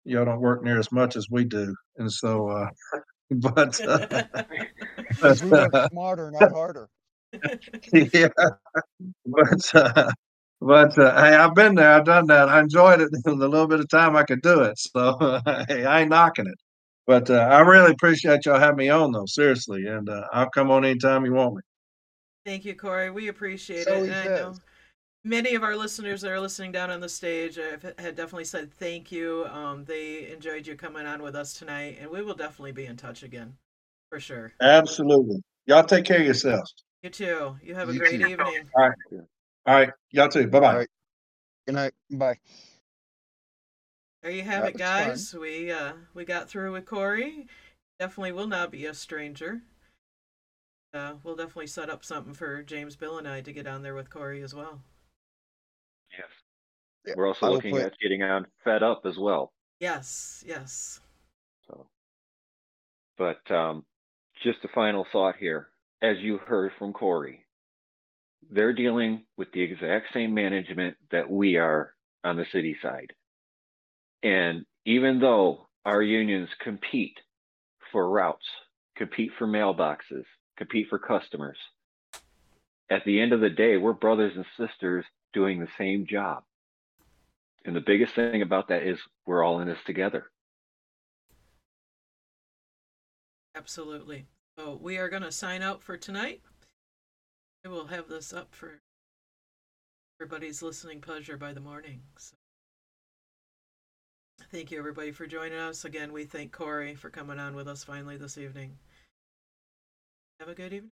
Speaker 3: y'all don't work near as much as we do. And so, uh, but uh,
Speaker 4: Because we work smarter, not harder.
Speaker 3: yeah, but uh, but uh, hey, I've been there, I've done that. I enjoyed it in the little bit of time I could do it. So hey, I ain't knocking it. But uh, I really appreciate y'all having me on, though. Seriously, and uh, I'll come on anytime you want me.
Speaker 2: Thank you, Corey. We appreciate
Speaker 4: So
Speaker 2: it. Many of our listeners that are listening down on the stage have, had definitely said thank you. Um, they enjoyed you coming on with us tonight, and we will definitely be in touch again, for sure.
Speaker 3: Absolutely. Y'all take care of yourselves.
Speaker 2: You too. You have a
Speaker 4: You
Speaker 2: great
Speaker 4: too.
Speaker 2: evening. All right.
Speaker 3: All right. y'all too. Bye bye.
Speaker 4: All right. Good night. Bye.
Speaker 2: There you have
Speaker 4: That
Speaker 2: it,
Speaker 4: was fun.
Speaker 2: guys. We uh, we got through with Corey. Definitely will not be a stranger. Uh, we'll definitely set up something for James, Bill, and I to get on there with Corey as well.
Speaker 1: Yes.
Speaker 4: Yeah,
Speaker 1: We're also
Speaker 4: I will
Speaker 1: looking
Speaker 4: put-
Speaker 1: at getting on Fed Up as well.
Speaker 2: Yes, yes.
Speaker 1: So, but um, just a final thought here. As you heard from Corey, they're dealing with the exact same management that we are on the city side. And even though our unions compete for routes, compete for mailboxes, compete for customers, at the end of the day, we're brothers and sisters doing the same job. And the biggest thing about that is we're all in this together.
Speaker 2: Absolutely. So we are going to sign out for tonight. I will have this up for everybody's listening pleasure by the morning. So thank you, everybody, for joining us. Again, we thank Corey for coming on with us finally this evening. Have a good evening.